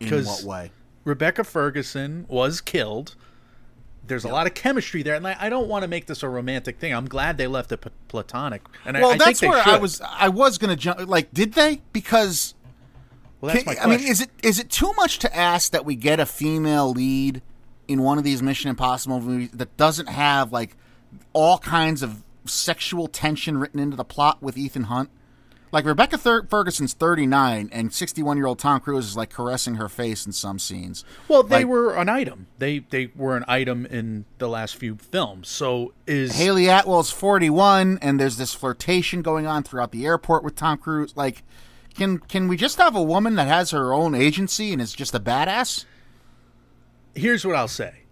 In what way? Rebecca Ferguson was killed. There's a lot of chemistry there, and I I don't want to make this a romantic thing. I'm glad they left it p- platonic, and I- Well, I, that's think they where I was. I was gonna jump. Like, did they? Because Well, that's Can- my I mean, is it is it too much to ask that we get a female lead in one of these Mission Impossible movies that doesn't have like all kinds of sexual tension written into the plot with Ethan Hunt? Like Rebecca Thur- Ferguson's thirty nine, and sixty one year old Tom Cruise is like caressing her face in some scenes. Well, they Like- were an item. They they were an item in the last few films. So is Hayley Atwell's forty one, and there's this flirtation going on throughout the airport with Tom Cruise. Like, can can we just have a woman that has her own agency and is just a badass? here's what I'll say.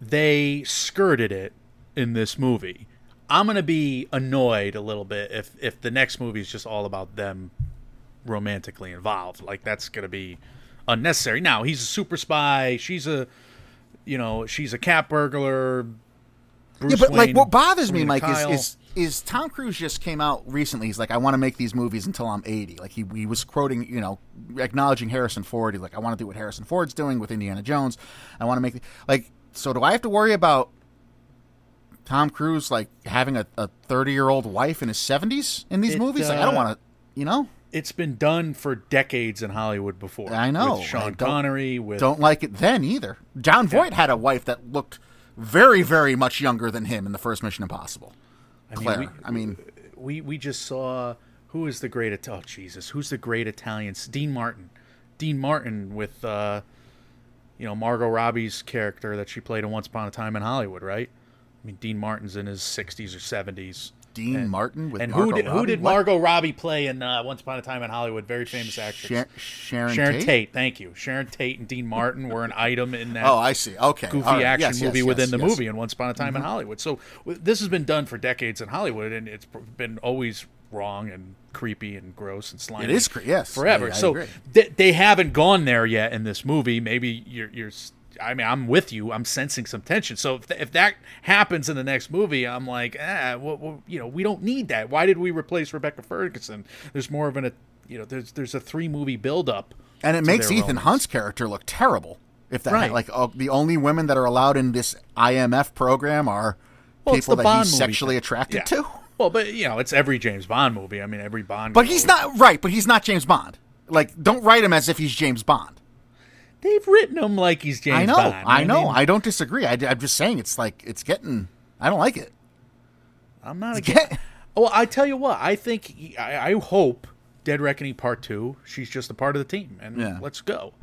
They skirted it in this movie. I'm gonna be annoyed a little bit if if the next movie is just all about them romantically involved. Like that's gonna be unnecessary. Now he's a super spy. She's a, you know, she's a cat burglar. Bruce yeah, but like what bothers me, Mike, Kyle. is, is is Tom Cruise just came out recently. He's like, I want to make these movies until I'm 80. Like he he was quoting, you know, acknowledging Harrison Ford. He's like, I want to do what Harrison Ford's doing with Indiana Jones. I want to make like. So do I have to worry about Tom Cruise like having a 30 year old wife in his 70s in these It, movies? Like I don't uh, want to, you know. it's been done for decades in Hollywood before. I know. with Sean Connery. With Don't like it then either. Jon Voight had a wife that looked very, very much younger than him in the first Mission Impossible. Claire. we- I mean we we just saw who is the great It- oh Jesus who's the great Italian Dean Martin Dean Martin with uh you know Margot Robbie's character that she played in Once Upon a Time in Hollywood right I mean Dean Martin's in his 60s or 70s Dean Martin with and Margot who did who Robbie? did What? Margot Robbie play in uh, Once Upon a Time in Hollywood very famous actress Sharon, Sharon, Sharon Tate? Tate? thank you Sharon Tate and Dean Martin were an item in that Oh, I see. Okay, goofy right. action Yes, movie yes, within yes, the. Mm-hmm. movie in Once Upon a Time in Hollywood. So w- this has been done for decades in Hollywood, and it's pr- been always wrong and creepy and gross and slimy. It is yes, forever. I- I so th- they haven't gone there yet in this movie. Maybe you're, you're. I mean, I'm with you. I'm sensing some tension. So if, th- if that happens in the next movie, I'm like, ah, well, well, you know, we don't need that. Why did we replace Rebecca Ferguson? There's more of an, a, you know, there's there's a three movie buildup, And it makes Ethan romance. Hunt's character look terrible. If that Right. like oh, the only women that are allowed in this IMF program are Well, people that Bond he's sexually thing. attracted Yeah. to. Well, but you know, it's every James Bond movie. I mean, every Bond. But he's not right. But he's not James Bond. Like, don't write him as if he's James Bond. They've written him like he's James I know. Bond. I know. mean, I don't disagree. I, am just saying it's like it's getting. I don't like it. I'm not It's against. get- Oh, I tell you what. I think. I, I hope Dead Reckoning Part Two. She's just a part of the team, and Yeah. let's go.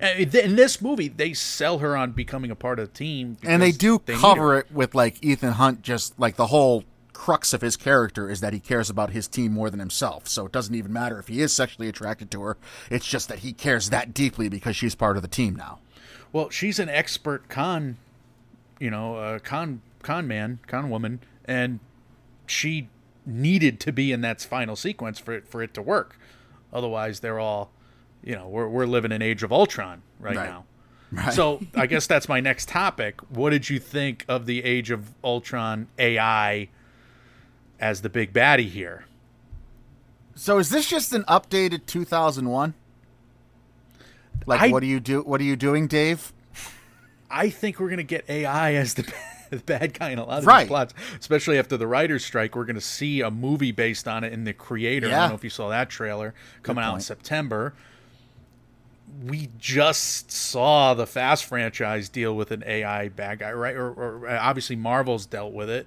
In this movie, they sell her on becoming a part of the team, and they do her. cover it with like Ethan Hunt. Just like the whole crux of his character is that he cares about his team more than himself. So it doesn't even matter if he is sexually attracted to her. It's just that he cares that deeply because she's part of the team now. Well, she's an expert con, you know, uh, con con man, con woman, and she needed to be in that final sequence for it for it to work. Otherwise, they're all, you know, we're we're living in Age of Ultron right, Right. now. Right. So I guess that's my next topic. What did you think of the Age of Ultron AI as the big baddie here? So is this just an updated 2001? Like, I- what do you do? What are you doing, Dave? I think we're gonna get AI as the, the bad guy in a lot of Right. these plots, especially after the writers' strike. We're gonna see a movie based on it in the creator. I don't know if you saw that trailer coming out in. September. We just saw the Fast franchise deal with an AI bad guy, right? Or, or obviously Marvel's dealt with it.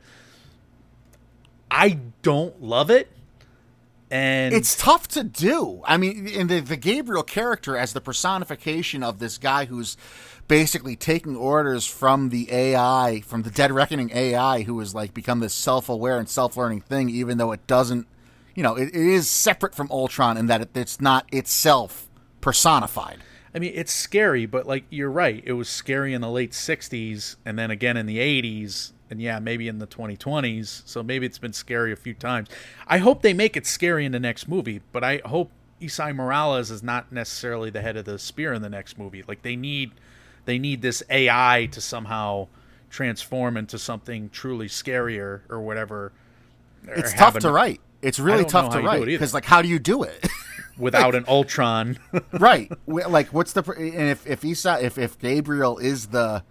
I don't love it, and It's tough to do. I mean, in the the Gabriel character as the personification of this guy who's basically taking orders from the AI, from the Dead Reckoning AI, who has like become this self aware and self learning thing, even though it doesn't, you know, it, it is separate from Ultron in that it, it's not itself personified. I mean, it's scary, but like you're right. It was scary in the late '60s, and then again in the '80s, and yeah, maybe in the 2020s. So maybe it's been scary a few times. I hope they make it scary in the next movie, but I hope Esai Morales is not necessarily the head of the spear in the next movie. Like they need they need this AI to somehow transform into something truly scarier or whatever. or It's tough an- to write. It's really tough to you do it write because, like, how do you do it? without an Ultron. right? Like, what's the and if if Isa if if Gabriel is the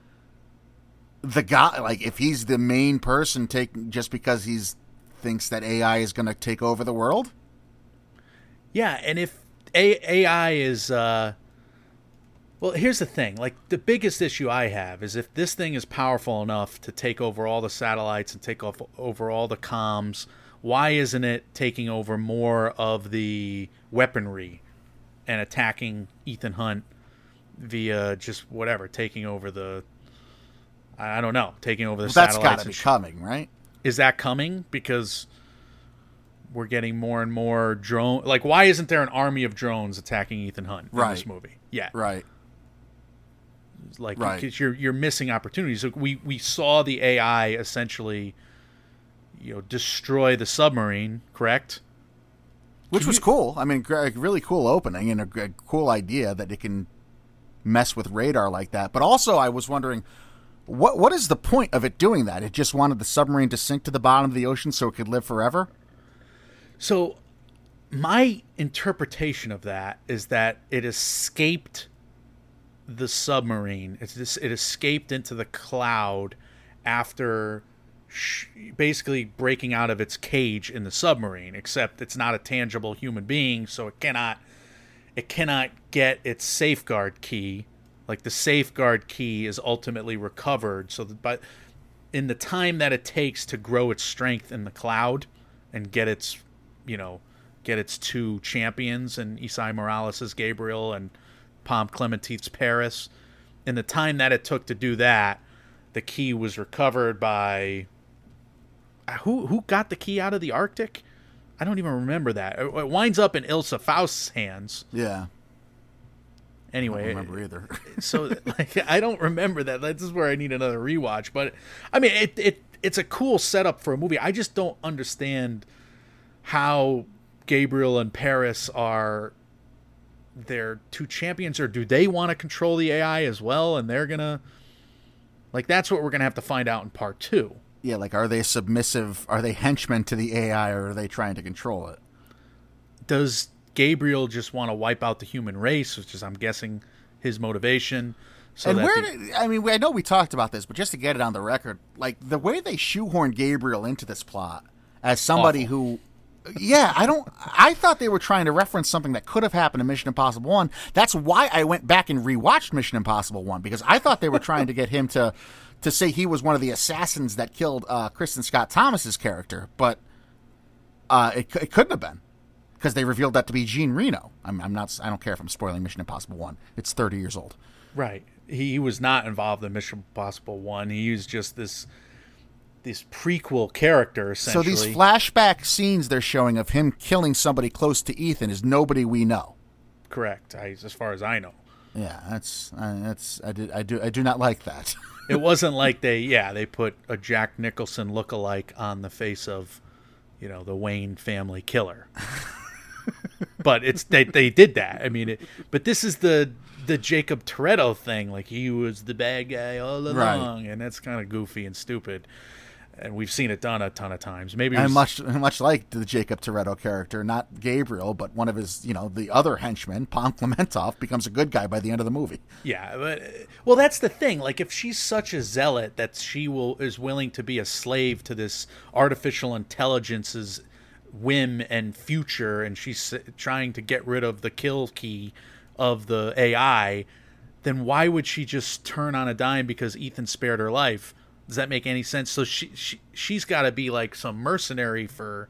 the guy, like, if he's the main person taking just because he's thinks that AI is going to take over the world, Yeah, and if A- AI is uh well, here's the thing. Like the biggest issue I have is if this thing is powerful enough to take over all the satellites and take off over all the comms, why isn't it taking over more of the weaponry and attacking Ethan Hunt via just whatever, taking over the I don't know, taking over the well, that's satellites got to be sh- coming, right? is that coming because we're getting more and more drone like why isn't there an army of drones attacking Ethan Hunt in this movie yeah Right. like Right. because you're you're missing opportunities Like, we we saw the AI essentially you know destroy the submarine correct Which was cool. I mean, really cool opening and a cool idea that it can mess with radar like that. But also, I was wondering, what what is the point of it doing that? It just wanted the submarine to sink to the bottom of the ocean so it could live forever. So, my interpretation of that is that it escaped the submarine. It's this, it escaped into the cloud after basically breaking out of its cage in the submarine. Except it's not a tangible human being, so it cannot it cannot get its safeguard key. Like the safeguard key is ultimately recovered. So, that, but in the time that it takes to grow its strength in the cloud and get its, you know, get its two champions and Esai Morales' Gabriel and Pom Klementieff's Paris, in the time that it took to do that, the key was recovered by uh, who who got the key out of the Arctic? I don't even remember that. It it winds up in Ilsa Faust's hands. Yeah, I Anyway, don't remember either. so like I don't remember that. This is where I need another rewatch. But I mean, it it it's a cool setup for a movie. I just don't understand how Gabriel and Paris are their two champions, or do they want to control the AI as well? And they're gonna like that's what we're gonna have to find out in part two. yeah, like are they submissive? Are they henchmen to the AI, or are they trying to control it? Does Gabriel just want to wipe out the human race, which is I'm guessing his motivation? So and where? the- did, I mean, I know we talked about this, but just to get it on the record, like the way they shoehorn Gabriel into this plot as somebody Awful. who, yeah, I don't. I thought they were trying to reference something that could have happened in Mission Impossible One. That's why I went back and rewatched Mission Impossible One because I thought they were trying to get him to to say he was one of the assassins that killed uh, Kristin Scott Thomas's character, but uh, it, it couldn't have been because they revealed that to be Jean Reno. I'm, I'm not. I don't care if I'm spoiling Mission Impossible One. It's 30 years old. Right. He, he was not involved in Mission Impossible One. He was just this this prequel character So these flashback scenes they're showing of him killing somebody close to Ethan is nobody we know. correct, I, as far as I know. Yeah, that's uh, that's I did I do I do not like that. It wasn't like they yeah they put a Jack Nicholson lookalike on the face of you know the Wayne family killer. but it's they they did that. I mean, it, but this is the the Jakob Toretto thing. Like he was the bad guy all along, and that's kind of goofy and stupid. And we've seen it done a ton of times. Maybe and was- much much like the Jakob Toretto character, not Gabriel, but one of his you know the other henchmen, Pom Klementieff, becomes a good guy by the end of the movie. Yeah, but uh, well, that's the thing. Like, if she's such a zealot that she will is willing to be a slave to this artificial intelligence's whim and future, and she's trying to get rid of the kill key of the AI, then why would she just turn on a dime because Ethan spared her life? Does that make any sense? So she, she she's got to be like some mercenary for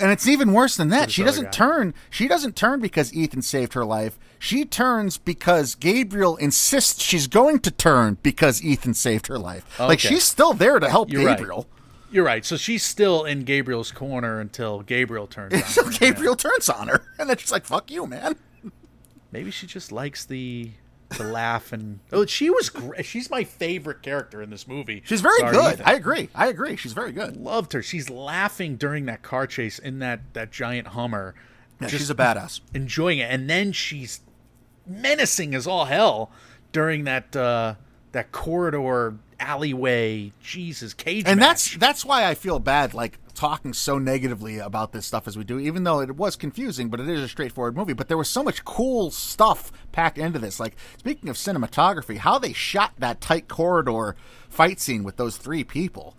And it's even worse than that. She doesn't turn. She doesn't turn because Ethan saved her life. She turns because Gabriel insists she's going to turn because Ethan saved her life. Like she's still there to help You're right. You're right. So she's still in Gabriel's corner until Gabriel turns on. Until her. Gabriel turns on her, and then she's like, "Fuck you, man." Maybe she just likes the to laugh and oh, she was great. She's my favorite character in this movie. She's very Sorry, good. Ethan. I agree. I agree. She's very good. loved her. She's laughing during that car chase in that that giant Hummer, Yeah, she's a badass. enjoying it, and then she's menacing as all hell during that uh that corridor alleyway. Jesus, cage and match. that's that's why I feel bad like talking so negatively about this stuff as we do even though it was confusing but it is a straightforward movie. But there was so much cool stuff packed into this. Like speaking of cinematography how they shot that tight corridor fight scene with those three people.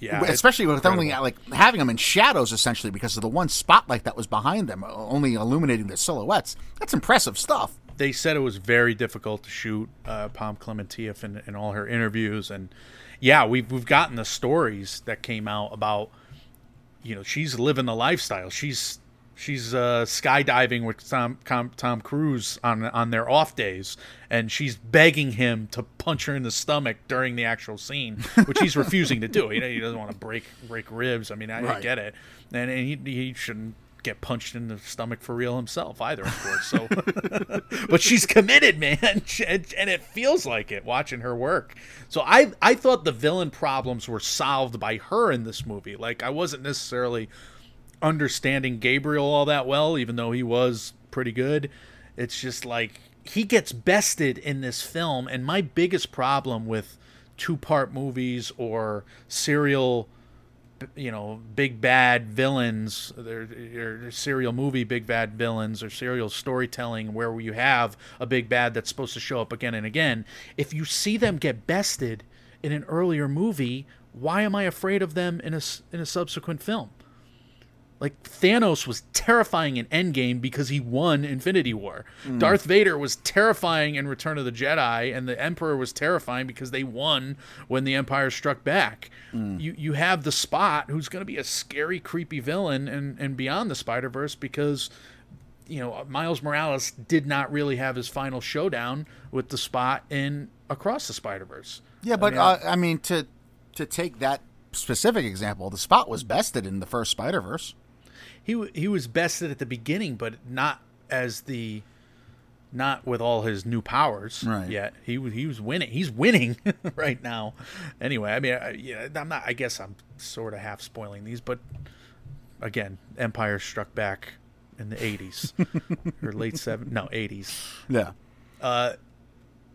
Yeah, especially with only like having them in shadows essentially because of the one spotlight that was behind them only illuminating their silhouettes. That's impressive stuff they said it was very difficult to shoot uh, Pom Klementieff in, in all her interviews, and yeah, we've we've gotten the stories that came out about you know she's living the lifestyle. She's she's uh, skydiving with Tom, Tom Tom Cruise on on their off days, and she's begging him to punch her in the stomach during the actual scene, which he's refusing to do. You know, he doesn't want to break break ribs. I mean, I, I get it, and, and he he shouldn't get punched in the stomach for real himself either, of course. So but she's committed, man, and and it feels like it watching her work. So I I thought the villain problems were solved by her in this movie. Like I wasn't necessarily understanding Gabriel all that well, even though he was pretty good. It's just like he gets bested in this film, and my biggest problem with two part movies or serial you know, big bad villains, or serial movie big bad villains, or serial storytelling where you have a big bad that's supposed to show up again and again. If you see them get bested in an earlier movie, why am I afraid of them in a in a subsequent film? Like Thanos was terrifying in Endgame because he won Infinity War. Darth Vader was terrifying in Return of the Jedi, and the Emperor was terrifying because they won when the Empire struck back. You you have the Spot, who's going to be a scary, creepy villain, and and beyond the Spider Verse because you know Miles Morales did not really have his final showdown with the Spot in Across the Spider Verse. Yeah, but uh, I mean to to take that specific example, the spot was bested in the first Spider Verse. He he was bested at the beginning, but not as the not with all his new powers Right. yet. He was he was winning. He's winning right now. Anyway, I mean, I, yeah, I'm not. I guess I'm sort of half spoiling these, but again, Empire Struck Back in the 80s or late 70s, no 80s Yeah, uh,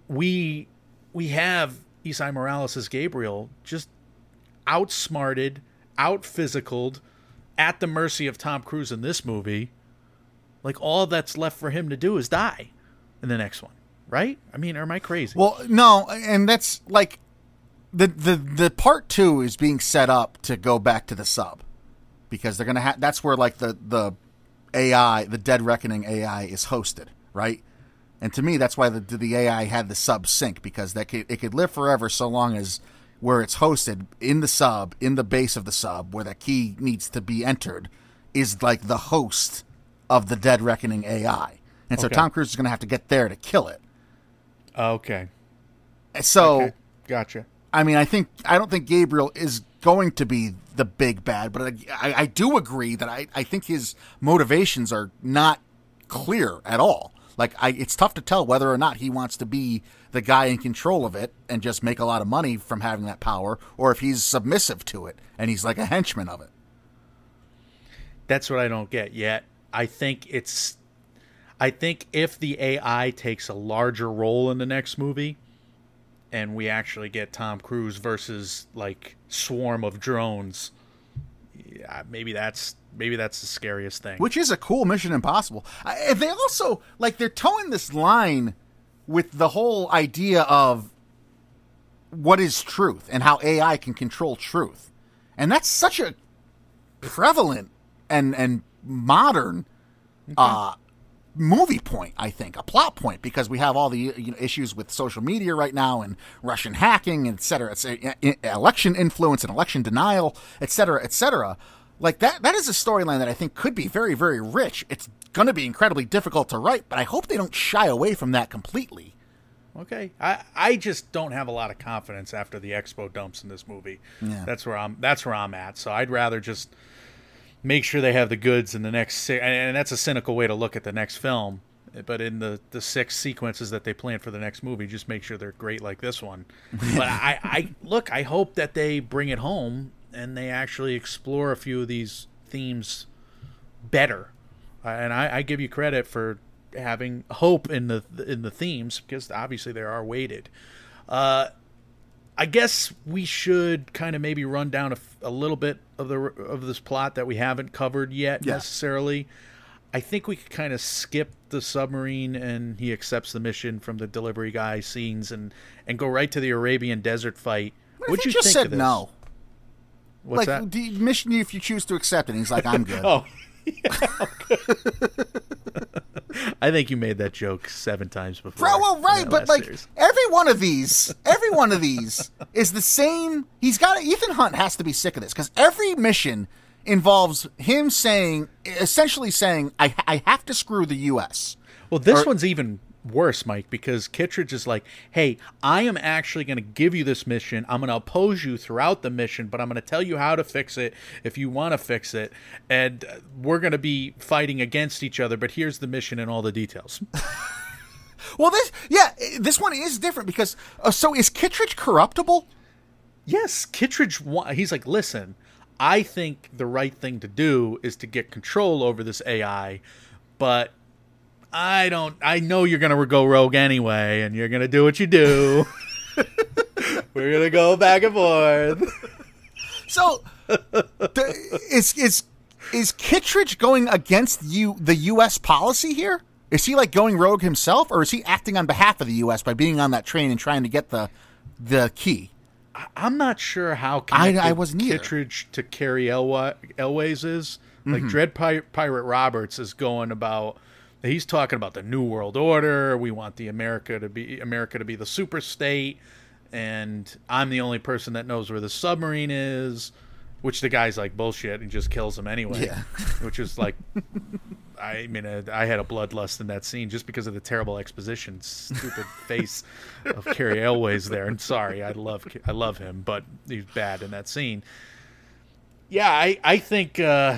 we we have Esai Morales as Gabriel just outsmarted, out physicaled, at the mercy of Tom Cruise in this movie. Like all that's left for him to do is die in the next one, right? I mean, am I crazy? Well, no, and that's like the the the part two is being set up to go back to the sub because they're gonna have. That's where like the the AI, the Dead Reckoning AI, is hosted, right? And to me, that's why the the AI had the sub sink because that could, it could live forever so long as where it's hosted in the sub, in the base of the sub, where that key needs to be entered, is like the host of the Dead Reckoning AI. And so Okay. Tom Cruise is going to have to get there to kill it. Oh, okay, So, okay, gotcha. I mean, I think I don't think Gabriel is going to be the big bad, but I, I, I do agree that I, I think his motivations are not clear at all. Like, I, it's tough to tell whether or not he wants to be the guy in control of it and just make a lot of money from having that power, or if he's submissive to it and he's like a henchman of it. That's what I don't get yet. I think it's I think if the AI takes a larger role in the next movie and we actually get Tom Cruise versus like swarm of drones, maybe that's maybe that's the scariest thing. which is a cool Mission Impossible. I- they also like they're towing this line with the whole idea of what is truth and how AI can control truth, and that's such a prevalent and and modern uh, movie point. I think a plot point because we have all the you know, issues with social media right now and Russian hacking, et cetera, et cetera, election influence and election denial, et cetera, et cetera. Like that, that is a storyline that I think could be very, very rich. It's going to be incredibly difficult to write, but I hope they don't shy away from that completely. Okay, I I just don't have a lot of confidence after the expo dumps in this movie. Yeah. That's where I'm. That's where I'm at. So I'd rather just make sure they have the goods in the next. si- And and that's a cynical way to look at the next film. but in the the six sequences that they plan for the next movie, just make sure they're great like this one. but I, I look, I hope that they bring it home and they actually explore a few of these themes better. Uh, and I, I give you credit for having hope in the in the themes because obviously they are weighted. Uh, I guess we should kind of maybe run down a, a, little bit of the of this plot that we haven't covered yet Yeah. necessarily. I think we could kind of skip the submarine and he accepts the mission from the delivery guy scenes and and go right to the Arabian desert fight. What you just think said no? What's like that? the mission if you choose to accept it. He's like, I'm good. Oh, I think you made that joke seven times before. Bro, well, right, but like series. every one of these, every one of these is the same. He's got Ethan Hunt has to be sick of this because every mission involves him saying, essentially saying, "I I have to screw the U.S." Well, this Or- one's even worse, Mike, because Kittridge is like, "Hey, I am actually going to give you this mission. I'm going to oppose you throughout the mission, but I'm going to tell you how to fix it if you want to fix it, and uh, we're going to be fighting against each other. But here's the mission and all the details." Well, this yeah, this one is different because uh, so is Kittridge corruptible? yes, Kittridge. He's like, "Listen, I think the right thing to do is to get control over this AI, but." I don't. I know you're gonna go rogue anyway, and you're gonna do what you do. We're gonna go back and forth. So the, is is is Kittridge going against you the U.S. policy here? Is he like going rogue himself, or is he acting on behalf of the U.S. by being on that train and trying to get the the key? I'm not sure how I- I wasn't. Kittridge to Cary Elwa- Elwes is. Like Mm-hmm. Dread Pi- Pirate Roberts is going about. He's talking about the New World Order. We want the America to be America to be the super state, and I'm the only person that knows where the submarine is. Which the guy's like bullshit and just kills him anyway. Yeah. Which is like, I mean, uh, I had a bloodlust in that scene just because of the terrible exposition, stupid face of Cary Elwes there. And sorry, I love I love him, but he's bad in that scene. Yeah, I I think uh,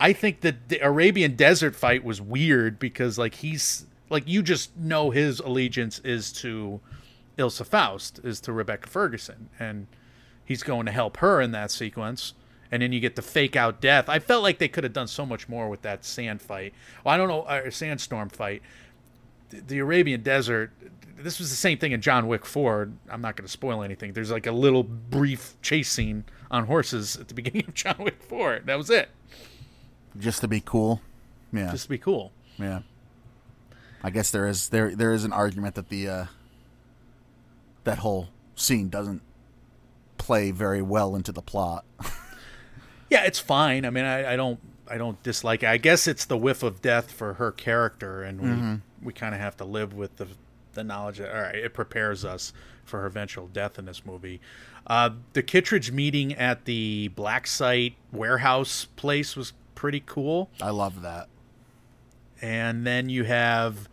I think that the Arabian Desert fight was weird because like he's like you just know his allegiance is to Ilsa Faust, is to Rebecca Ferguson, and he's going to help her in that sequence. And then you get the fake out death. I felt like they could have done so much more with that sand fight. Well, I don't know, uh, sandstorm fight. The, the Arabian Desert. This was the same thing in John Wick 4. I'm not going to spoil anything. There's like a little brief chase scene on horses at the beginning of John Wick 4. That was it. Just to be cool? Yeah, Just to be cool. yeah. I guess there is there there is an argument that the uh, that whole scene doesn't play very well into the plot. Yeah, it's fine. I mean, I, I don't I don't dislike it. I guess it's the whiff of death for her character, and we we kind of have to live with the the knowledge that all right, it prepares us for her eventual death in this movie. Uh, the Kittridge meeting at the Black Site warehouse place was pretty cool, I love that. and then you have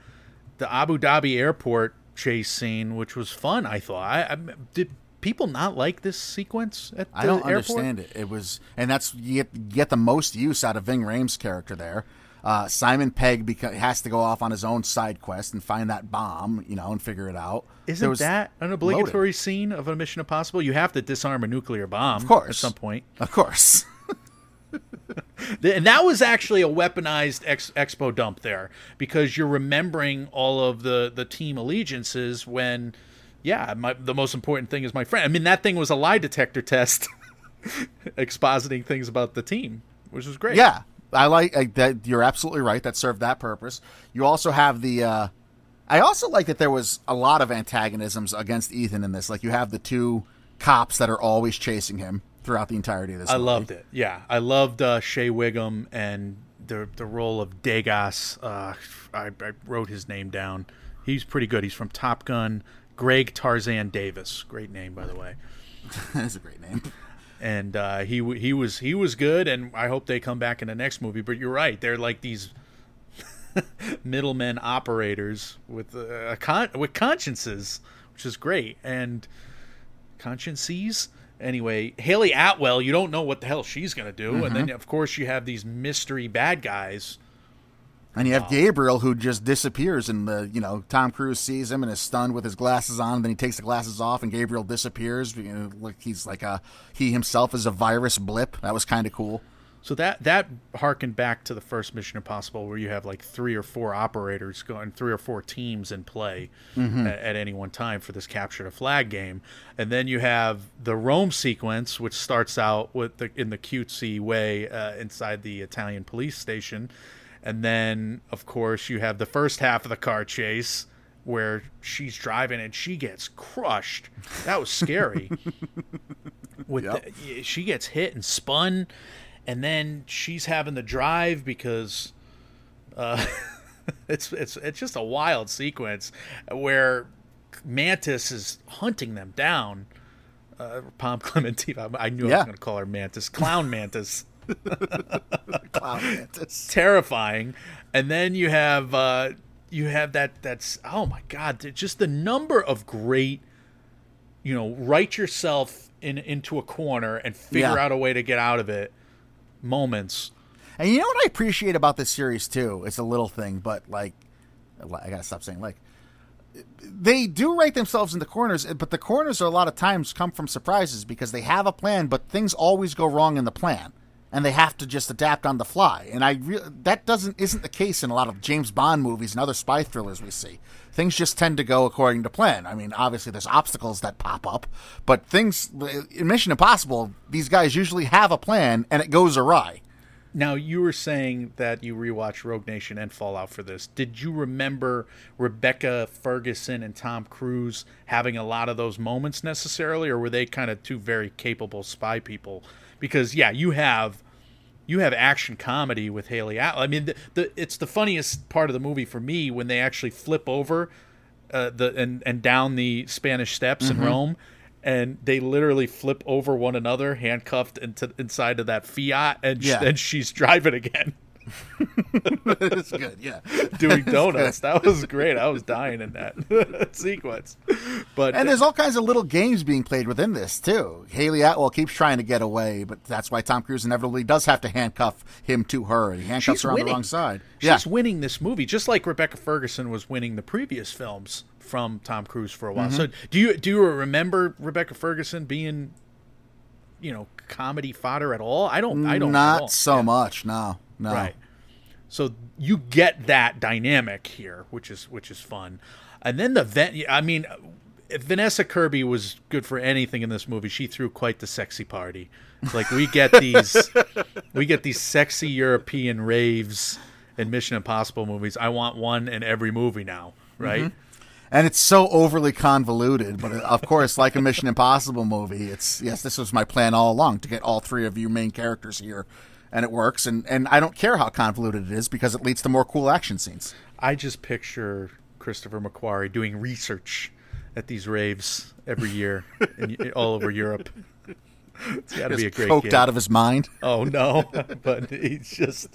the Abu Dhabi airport chase scene, which was fun. I thought. I, I did people not like this sequence at the I don't airport? understand it. It was, and that's you get, you get the most use out of Ving Rhames' character there. Uh, Simon Pegg beca- has to go off on his own side quest and find that bomb, you know, and figure it out. Isn't that an obligatory scene of a Mission Impossible? You have to disarm a nuclear bomb, Of course. at some point. Of course. And that was actually a weaponized ex- expo dump there because you're remembering all of the the team allegiances when, yeah, my, the most important thing is my friend. I mean, that thing was a lie detector test, expositing things about the team, which was great. Yeah, I like I, that. You're absolutely right. That served that purpose. You also have the. Uh, I also like that there was a lot of antagonisms against Ethan in this. Like you have the two cops that are always chasing him throughout the entirety of this. I movie. loved it. Yeah, I loved uh, Shea Whigham and the the role of Degas. Uh, I, I wrote his name down. He's pretty good. He's from Top Gun. Greg Tarzan Davis, great name by the way. That's a great name. And uh, he he was he was good, and I hope they come back in the next movie. But you're right, they're like these middlemen operators with uh, a con- with consciences, which is great, and consciences. Anyway, Hayley Atwell, you don't know what the hell she's gonna do, and then mm-hmm. of course you have these mystery bad guys And you have uh, Gabriel who just disappears, and the you know Tom Cruise sees him and is stunned with his glasses on. Then he takes the glasses off, and Gabriel disappears. You know, like he's like a he himself is a virus blip. That was kind of cool. So that that harkened back to the first Mission Impossible, where you have like three or four operators going, three or four teams in play Mm-hmm. at, at any one time for this capture the flag game, and then you have the Rome sequence, which starts out with the in the cutesy way uh, inside the Italian police station, and then of course you have the first half of the car chase where she's driving and she gets crushed. That was scary. with Yep. the, she gets hit and spun and then she's having the drive because uh, it's it's it's just a wild sequence where Mantis is hunting them down. Uh, Pom Klementieff. I I knew I was going to call her Mantis. Clown Mantis. Clown Mantis. Terrifying. And then you have uh, you have that that's oh my god, just the number of great you know, write yourself in into a corner and figure Yeah. out a way to get out of it moments And you know what I appreciate about this series too? It's a little thing, but like, I gotta stop saying like. They do write themselves in the corners, but the corners are a lot of times come from surprises because they have a plan, but things always go wrong in the plan, and they have to just adapt on the fly. And I re- that doesn't isn't the case in a lot of James Bond movies and other spy thrillers we see. Things just tend to go according to plan. I mean, obviously there's obstacles that pop up, but things in Mission Impossible, these guys usually have a plan and it goes awry. Now you were saying that you rewatched Rogue Nation and Fallout for this. Did you remember Rebecca Ferguson and Tom Cruise having a lot of those moments necessarily, or were they kind of two very capable spy people? Because yeah, you have you have action comedy with Hayley Atwell. I mean, the, the it's the funniest part of the movie for me when they actually flip over uh, the and and down the Spanish Steps Mm-hmm. in Rome. And they literally flip over one another, handcuffed into inside of that Fiat, and, sh- Yeah. and she's driving again, it's good, yeah. doing donuts. that was great. I was dying in that sequence. But And there's all kinds of little games being played within this too. Hayley Atwell keeps trying to get away, but that's why Tom Cruise inevitably does have to handcuff him to her. He handcuffs she's her on winning. the wrong side. She's winning this movie, just like Rebecca Ferguson was winning the previous films from Tom Cruise for a while. Mm-hmm. So do you do you remember Rebecca Ferguson being, you know, comedy fodder at all? I don't. I don't. Not so much, no, no. Right. So you get that dynamic here, which is which is fun, and then the vent. I mean, if Vanessa Kirby was good for anything in this movie, she threw quite the sexy party. Like we get these, we get these sexy European raves in Mission Impossible movies. I want one in every movie now, right? Mm-hmm. And it's so overly convoluted, but of course, like a Mission Impossible movie, it's yes, this was my plan all along to get all three of you main characters here, and it works. And and I don't care how convoluted it is because it leads to more cool action scenes. I just picture Christopher McQuarrie doing research at these raves every year in, all over Europe. It's got to be a great Coked gig. out of his mind. Oh no! but he's just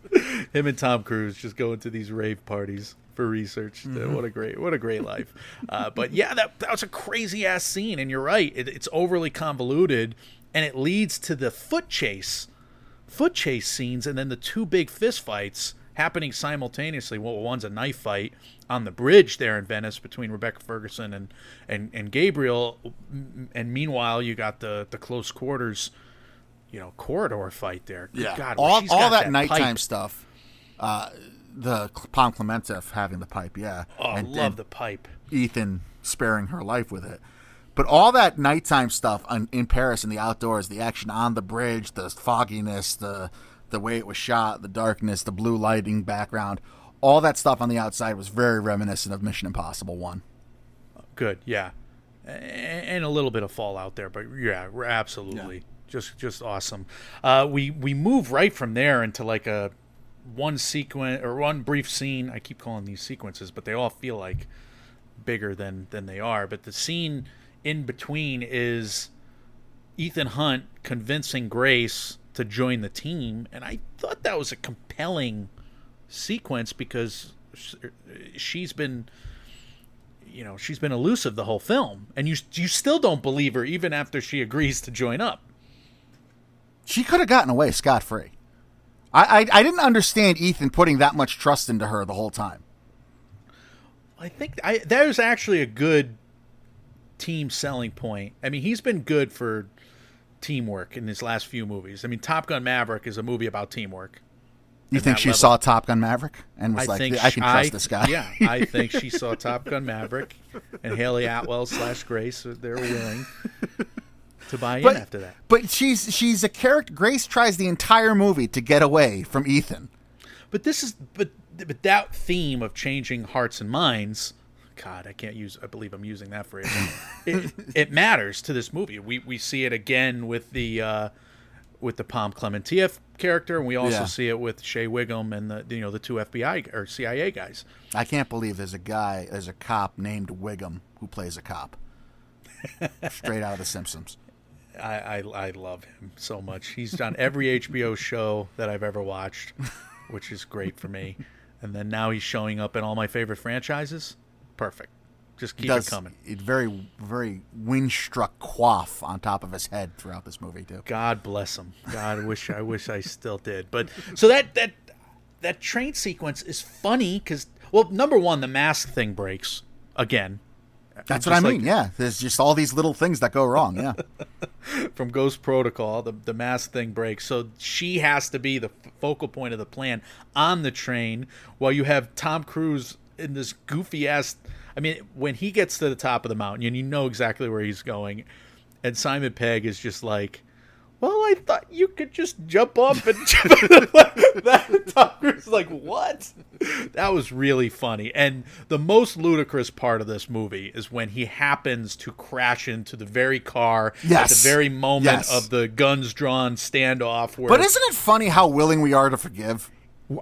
him and Tom Cruise just going to these rave parties for research. Mm-hmm. What a great, what a great life. Uh, but yeah, that that was a crazy ass scene, and you're right. It, it's overly convoluted, and it leads to the foot chase, foot chase scenes, and then the two big fist fights happening simultaneously. Well, one's a knife fight on the bridge there in Venice between Rebecca Ferguson and and, and Gabriel, and meanwhile you got the the close quarters you know, corridor fight there. Good God, all all got that, nighttime pipe. stuff. Uh, the Pom Klementieff having the pipe, yeah. Oh, and, love and the pipe. Ethan sparing her life with it. But all that nighttime stuff on, in Paris in the outdoors, the action on the bridge, the fogginess, the the way it was shot, the darkness, the blue lighting background, all that stuff on the outside was very reminiscent of Mission Impossible One. Good, yeah, and a little bit of fallout there, but yeah, we're absolutely just just awesome. Uh, we we move right from there into like a one sequence or one brief scene. I keep calling these sequences, but they all feel like bigger than than they are. But the scene in between is Ethan Hunt convincing Grace to join the team, and I thought that was a compelling sequence because she's been you know she's been elusive the whole film and you you still don't believe her even after she agrees to join up She could have gotten away scot free. I, I I didn't understand Ethan putting that much trust into her the whole time. I think I there's actually a good team selling point. I mean, he's been good for teamwork in his last few movies. I mean, Top Gun Maverick is a movie about teamwork. You think she level. saw Top Gun Maverick and was I like, I can trust this guy? Yeah, I think she saw Top Gun Maverick and Hayley Atwell slash Grace. They're willing to buy in but after that. but she's she's a character. Grace tries the entire movie to get away from Ethan. But this is but but that theme of changing hearts and minds. God, I can't use. I believe I'm using that phrase. it, it matters to this movie. We we see it again with the uh, with the Pom Klementieff character, and we also Yeah. see it with Shea Whigham and the you know the two FBI or CIA guys. I can't believe there's a guy, there's a cop named Whigham who plays a cop. Straight out of The Simpsons. I, I I love him so much. He's done every HBO show that I've ever watched, which is great for me. And then now he's showing up in all my favorite franchises. Perfect. Just keep Does it coming. it very very wind-struck quaff on top of his head throughout this movie too. God bless him. God, I wish I wish I still did. But so that that that train sequence is funny because well, number one, the mask thing breaks again That's what I like- mean. yeah, there's just all these little things that go wrong. Yeah, from Ghost Protocol. The the mask thing breaks, so she has to be the focal point of the plan on the train, while you have Tom Cruise in this goofy ass. I mean, when he gets to the top of the mountain, and you know exactly where he's going, and Simon Pegg is just like. Well, I thought you could just jump up and jump." that is like, what? That was really funny. And the most ludicrous part of this movie is when he happens to crash into the very car at the very moment Yes. of the guns drawn standoff. Where but isn't it funny how willing we are to forgive?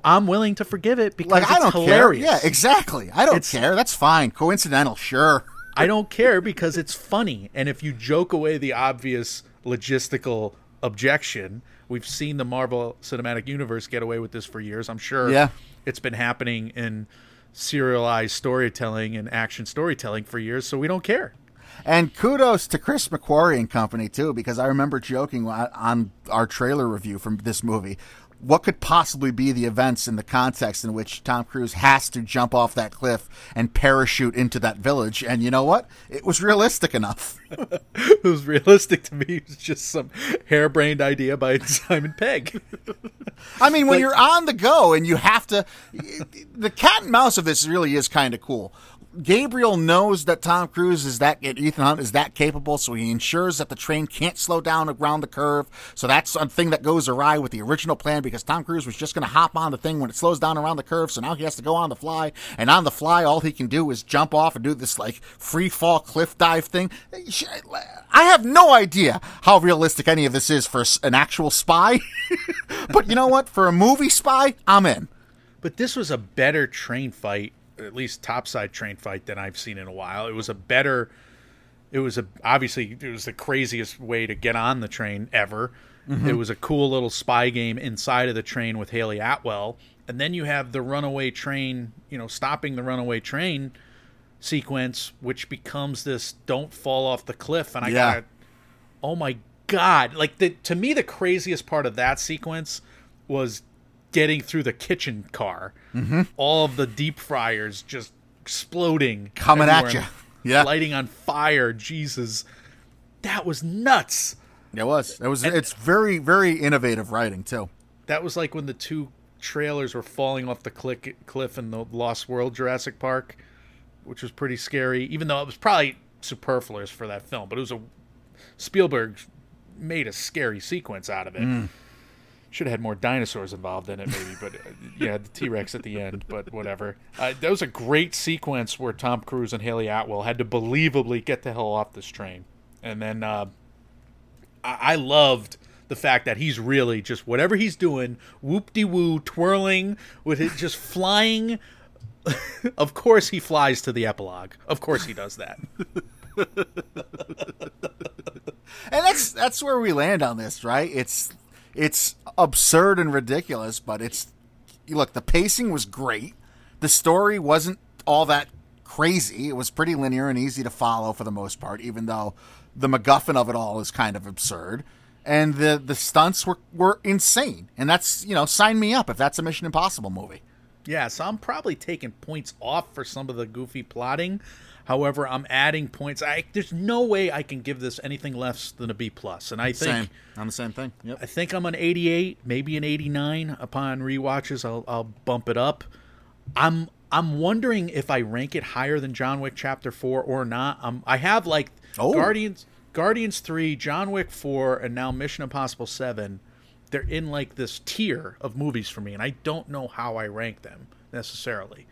I'm willing to forgive it because Like it's I don't hilarious. care. Yeah, exactly. I don't It's- care. That's fine. Coincidental, sure. I don't care because it's funny. And if you joke away the obvious logistical objection, we've seen the Marvel Cinematic Universe get away with this for years. I'm sure Yeah. it's been happening in serialized storytelling and action storytelling for years, so we don't care. And kudos to Chris McQuarrie and company too, because I remember joking on our trailer review from this movie. What could possibly be the events in the context in which Tom Cruise has to jump off that cliff and parachute into that village? And you know what? It was realistic enough. It was realistic to me. It was just some harebrained idea by Simon Pegg. I mean, when you're on the go and you have to, the cat and mouse of this really is kind of cool. Gabriel knows that Tom Cruise is that Ethan Hunt is that capable, so he ensures that the train can't slow down around the curve. So that's a thing that goes awry with the original plan because Tom Cruise was just going to hop on the thing when it slows down around the curve. So now he has to go on the fly, and on the fly, all he can do is jump off and do this like free fall cliff dive thing. I have no idea how realistic any of this is for an actual spy. but you know what? For a movie spy, I'm in. But this was a better train fight, at least topside train fight than I've seen in a while. It was a better. It was a obviously it was the craziest way to get on the train ever. Mm-hmm. It was a cool little spy game inside of the train with Hayley Atwell, and then you have the runaway train. You know, stopping the runaway train sequence, which becomes this "don't fall off the cliff." And I Yeah. got, oh my god! Like the to me, the craziest part of that sequence was getting through the kitchen car. Mm-hmm. All of the deep fryers just exploding, Coming at you, Yeah. lighting on fire. Jesus, that was nuts. It was. It was. It's very, very innovative writing too. That was like when the two trailers were falling off the click, cliff in the Lost World Jurassic Park, which was pretty scary. Even though it was probably superfluous for that film, but it was a Spielberg made a scary sequence out of it. Should have had more dinosaurs involved in it, maybe, but uh, yeah, the T Rex at the end, but whatever. Uh, that was a great sequence where Tom Cruise and Hayley Atwell had to believably get the hell off this train, and then uh, I-, I loved the fact that he's really just whatever he's doing, whoop de woo, twirling with it, just flying. of course, he flies to the epilogue. Of course, he does that. And that's that's where we land on this, right? It's it's absurd and ridiculous, but it's look, the pacing was great. The story wasn't all that crazy. It was pretty linear and easy to follow for the most part, even though the MacGuffin of it all is kind of absurd. and the the stunts were were insane. And that's you know, sign me up if that's a Mission Impossible movie. Yeah, so I'm probably taking points off for some of the goofy plotting. However, I'm adding points. I there's no way I can give this anything less than a B plus, and I think Same. I'm the same thing. Yep. I think I'm an 88, maybe an 89. Upon rewatches, I'll I'll bump it up. I'm I'm wondering if I rank it higher than John Wick Chapter Four or not. Um, I have like Oh. Guardians Guardians Three, John Wick Four, and now Mission Impossible Seven. They're in like this tier of movies for me, and I don't know how I rank them necessarily.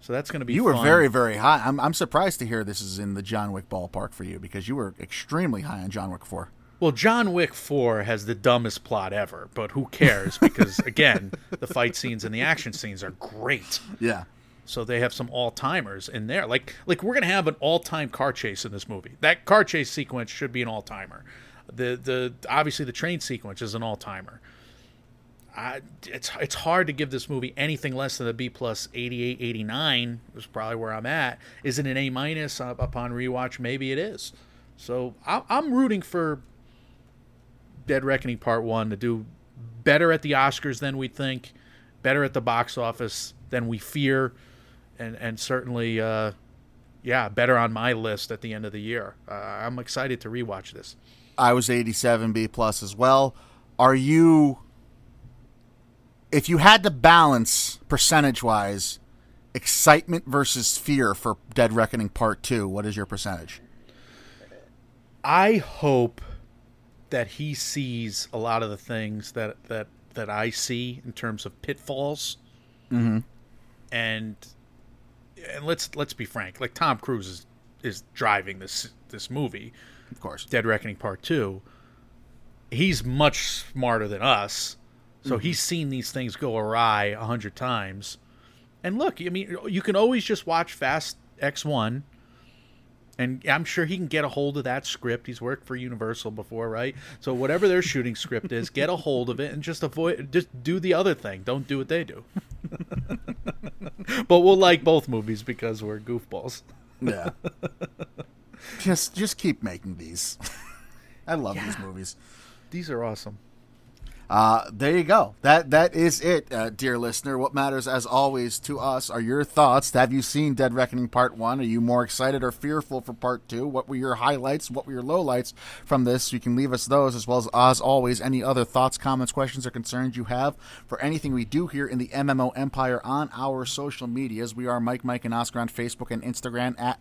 So that's going to be. You were fun. very, very high. I'm, I'm surprised to hear this is in the John Wick ballpark for you because you were extremely high on John Wick 4. Well, John Wick 4 has the dumbest plot ever, but who cares? Because, again, the fight scenes and the action scenes are great. Yeah. So they have some all timers in there. Like, like we're gonna have an all time car chase in this movie. That car chase sequence should be an all timer. The the obviously the train sequence is an all timer. I, it's it's hard to give this movie anything less than a B plus 88, 89 is probably where I'm at. Is it an A minus upon rewatch? Maybe it is. So I, I'm rooting for Dead Reckoning Part One to do better at the Oscars than we think, better at the box office than we fear, and and certainly, uh, yeah, better on my list at the end of the year. Uh, I'm excited to rewatch this. I was 87 B plus as well. Are you if you had to balance percentage wise excitement versus fear for Dead Reckoning Part 2, what is your percentage? I hope that he sees a lot of the things that that that I see in terms of pitfalls. Mm-hmm. And and let's let's be frank, like Tom Cruise is is driving this this movie, Of course. Dead Reckoning Part 2. He's much smarter than us. So he's mm-hmm. seen these things go awry a hundred times. And look, I mean, you can always just watch Fast X1 and I'm sure he can get a hold of that script. He's worked for Universal before, right? So whatever their shooting script is, get a hold of it and just avoid just do the other thing. Don't do what they do. but we'll like both movies because we're goofballs. Yeah. just just keep making these. I love these movies. These are awesome. Uh, there you go. That that is it, uh, dear listener. What matters, as always, to us are your thoughts. Have you seen Dead Reckoning Part One? Are you more excited or fearful for Part Two? What were your highlights? What were your lowlights from this? You can leave us those, as well as, as always, any other thoughts, comments, questions, or concerns you have for anything we do here in the MMO Empire on our social medias. We are Mike, Mike, and Oscar on Facebook and Instagram at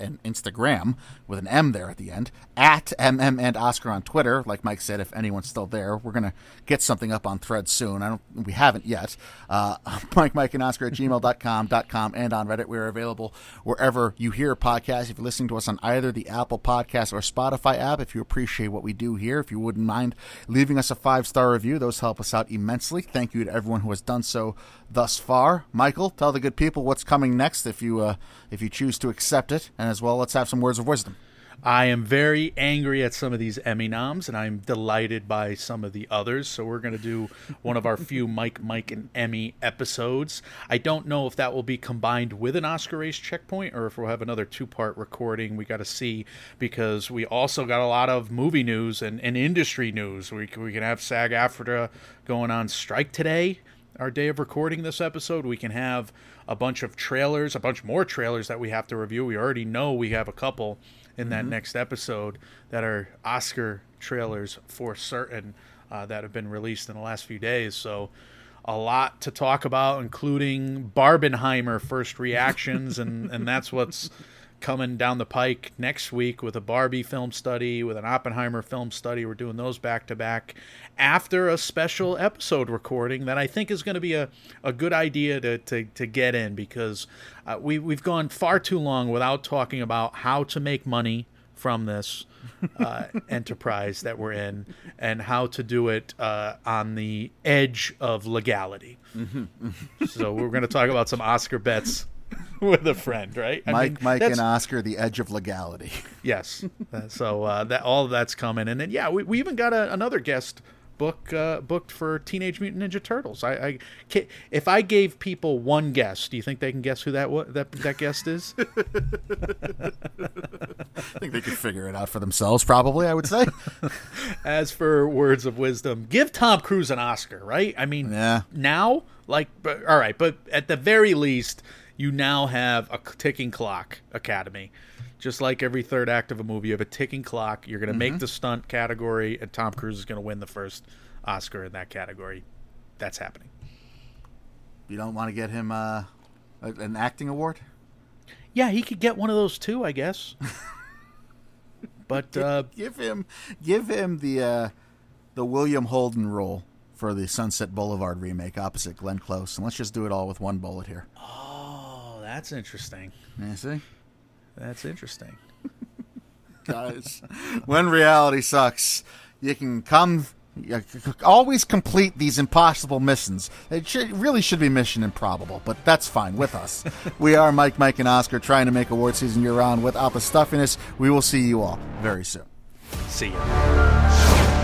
and Instagram with an M there at the end at MM and Oscar on Twitter. Like Mike said, if anyone's still there, we're gonna get something up on Thread soon. I don't, we haven't yet. Uh, Mike, Mike, and Oscar at gmail.com, .com, and on Reddit. We're available wherever you hear podcasts. If you're listening to us on either the Apple Podcast or Spotify app, if you appreciate what we do here, if you wouldn't mind leaving us a five star review, those help us out immensely. Thank you to everyone who has done so thus far. Michael, tell the good people what's coming next if you uh, if you choose to accept it, and as well, let's have some words of wisdom. I am very angry at some of these Emmy noms, and I'm delighted by some of the others. So we're going to do one of our few Mike, Mike, and Emmy episodes. I don't know if that will be combined with an Oscar race checkpoint, or if we'll have another two-part recording. We got to see because we also got a lot of movie news and, and industry news. We can, we can have SAG-AFTRA going on strike today our day of recording this episode. We can have a bunch of trailers, a bunch more trailers that we have to review. We already know we have a couple in that next episode that are Oscar trailers for certain uh, that have been released in the last few days. So a lot to talk about, including Barbenheimer first reactions, and, and that's what's coming down the pike next week with a Barbie film study, with an Oppenheimer film study. We're doing those back to back after a special episode recording that I think is going to be a, a good idea to, to, to get in because uh, we, we've gone far too long without talking about how to make money from this uh, enterprise that we're in and how to do it uh, on the edge of legality. so we're going to talk about some Oscar bets with a friend, right? I Mike, mean, Mike, and Oscar, the edge of legality. Yes. Uh, so uh, that all of that's coming, and then yeah, we, we even got a, another guest book uh, booked for Teenage Mutant Ninja Turtles. I, I if I gave people one guess, do you think they can guess who that wa- that that guest is? I think they could figure it out for themselves, probably, I would say. As for words of wisdom, give Tom Cruise an Oscar, right? I mean, Yeah. now, like, but, all right, but at the very least, you now have a ticking clock academy. Just like every third act of a movie, you have a ticking clock. You're going to make the stunt category, and Tom Cruise is going to win the first Oscar in that category. That's happening. you don't want to get him uh, an acting award? Yeah, he could get one of those too, I guess. but uh, Give him, give him the uh, the William Holden role for the Sunset Boulevard remake opposite Glenn Close, and let's just do it all with one bullet here. oh, that's interesting. You see, That's interesting. guys, when reality sucks, you can come. You always complete these impossible missions. It should, really should be mission improbable, but that's fine with us. we are Mike, Mike, and Oscar trying to make award season year round without the stuffiness. We will see you all very soon. See ya.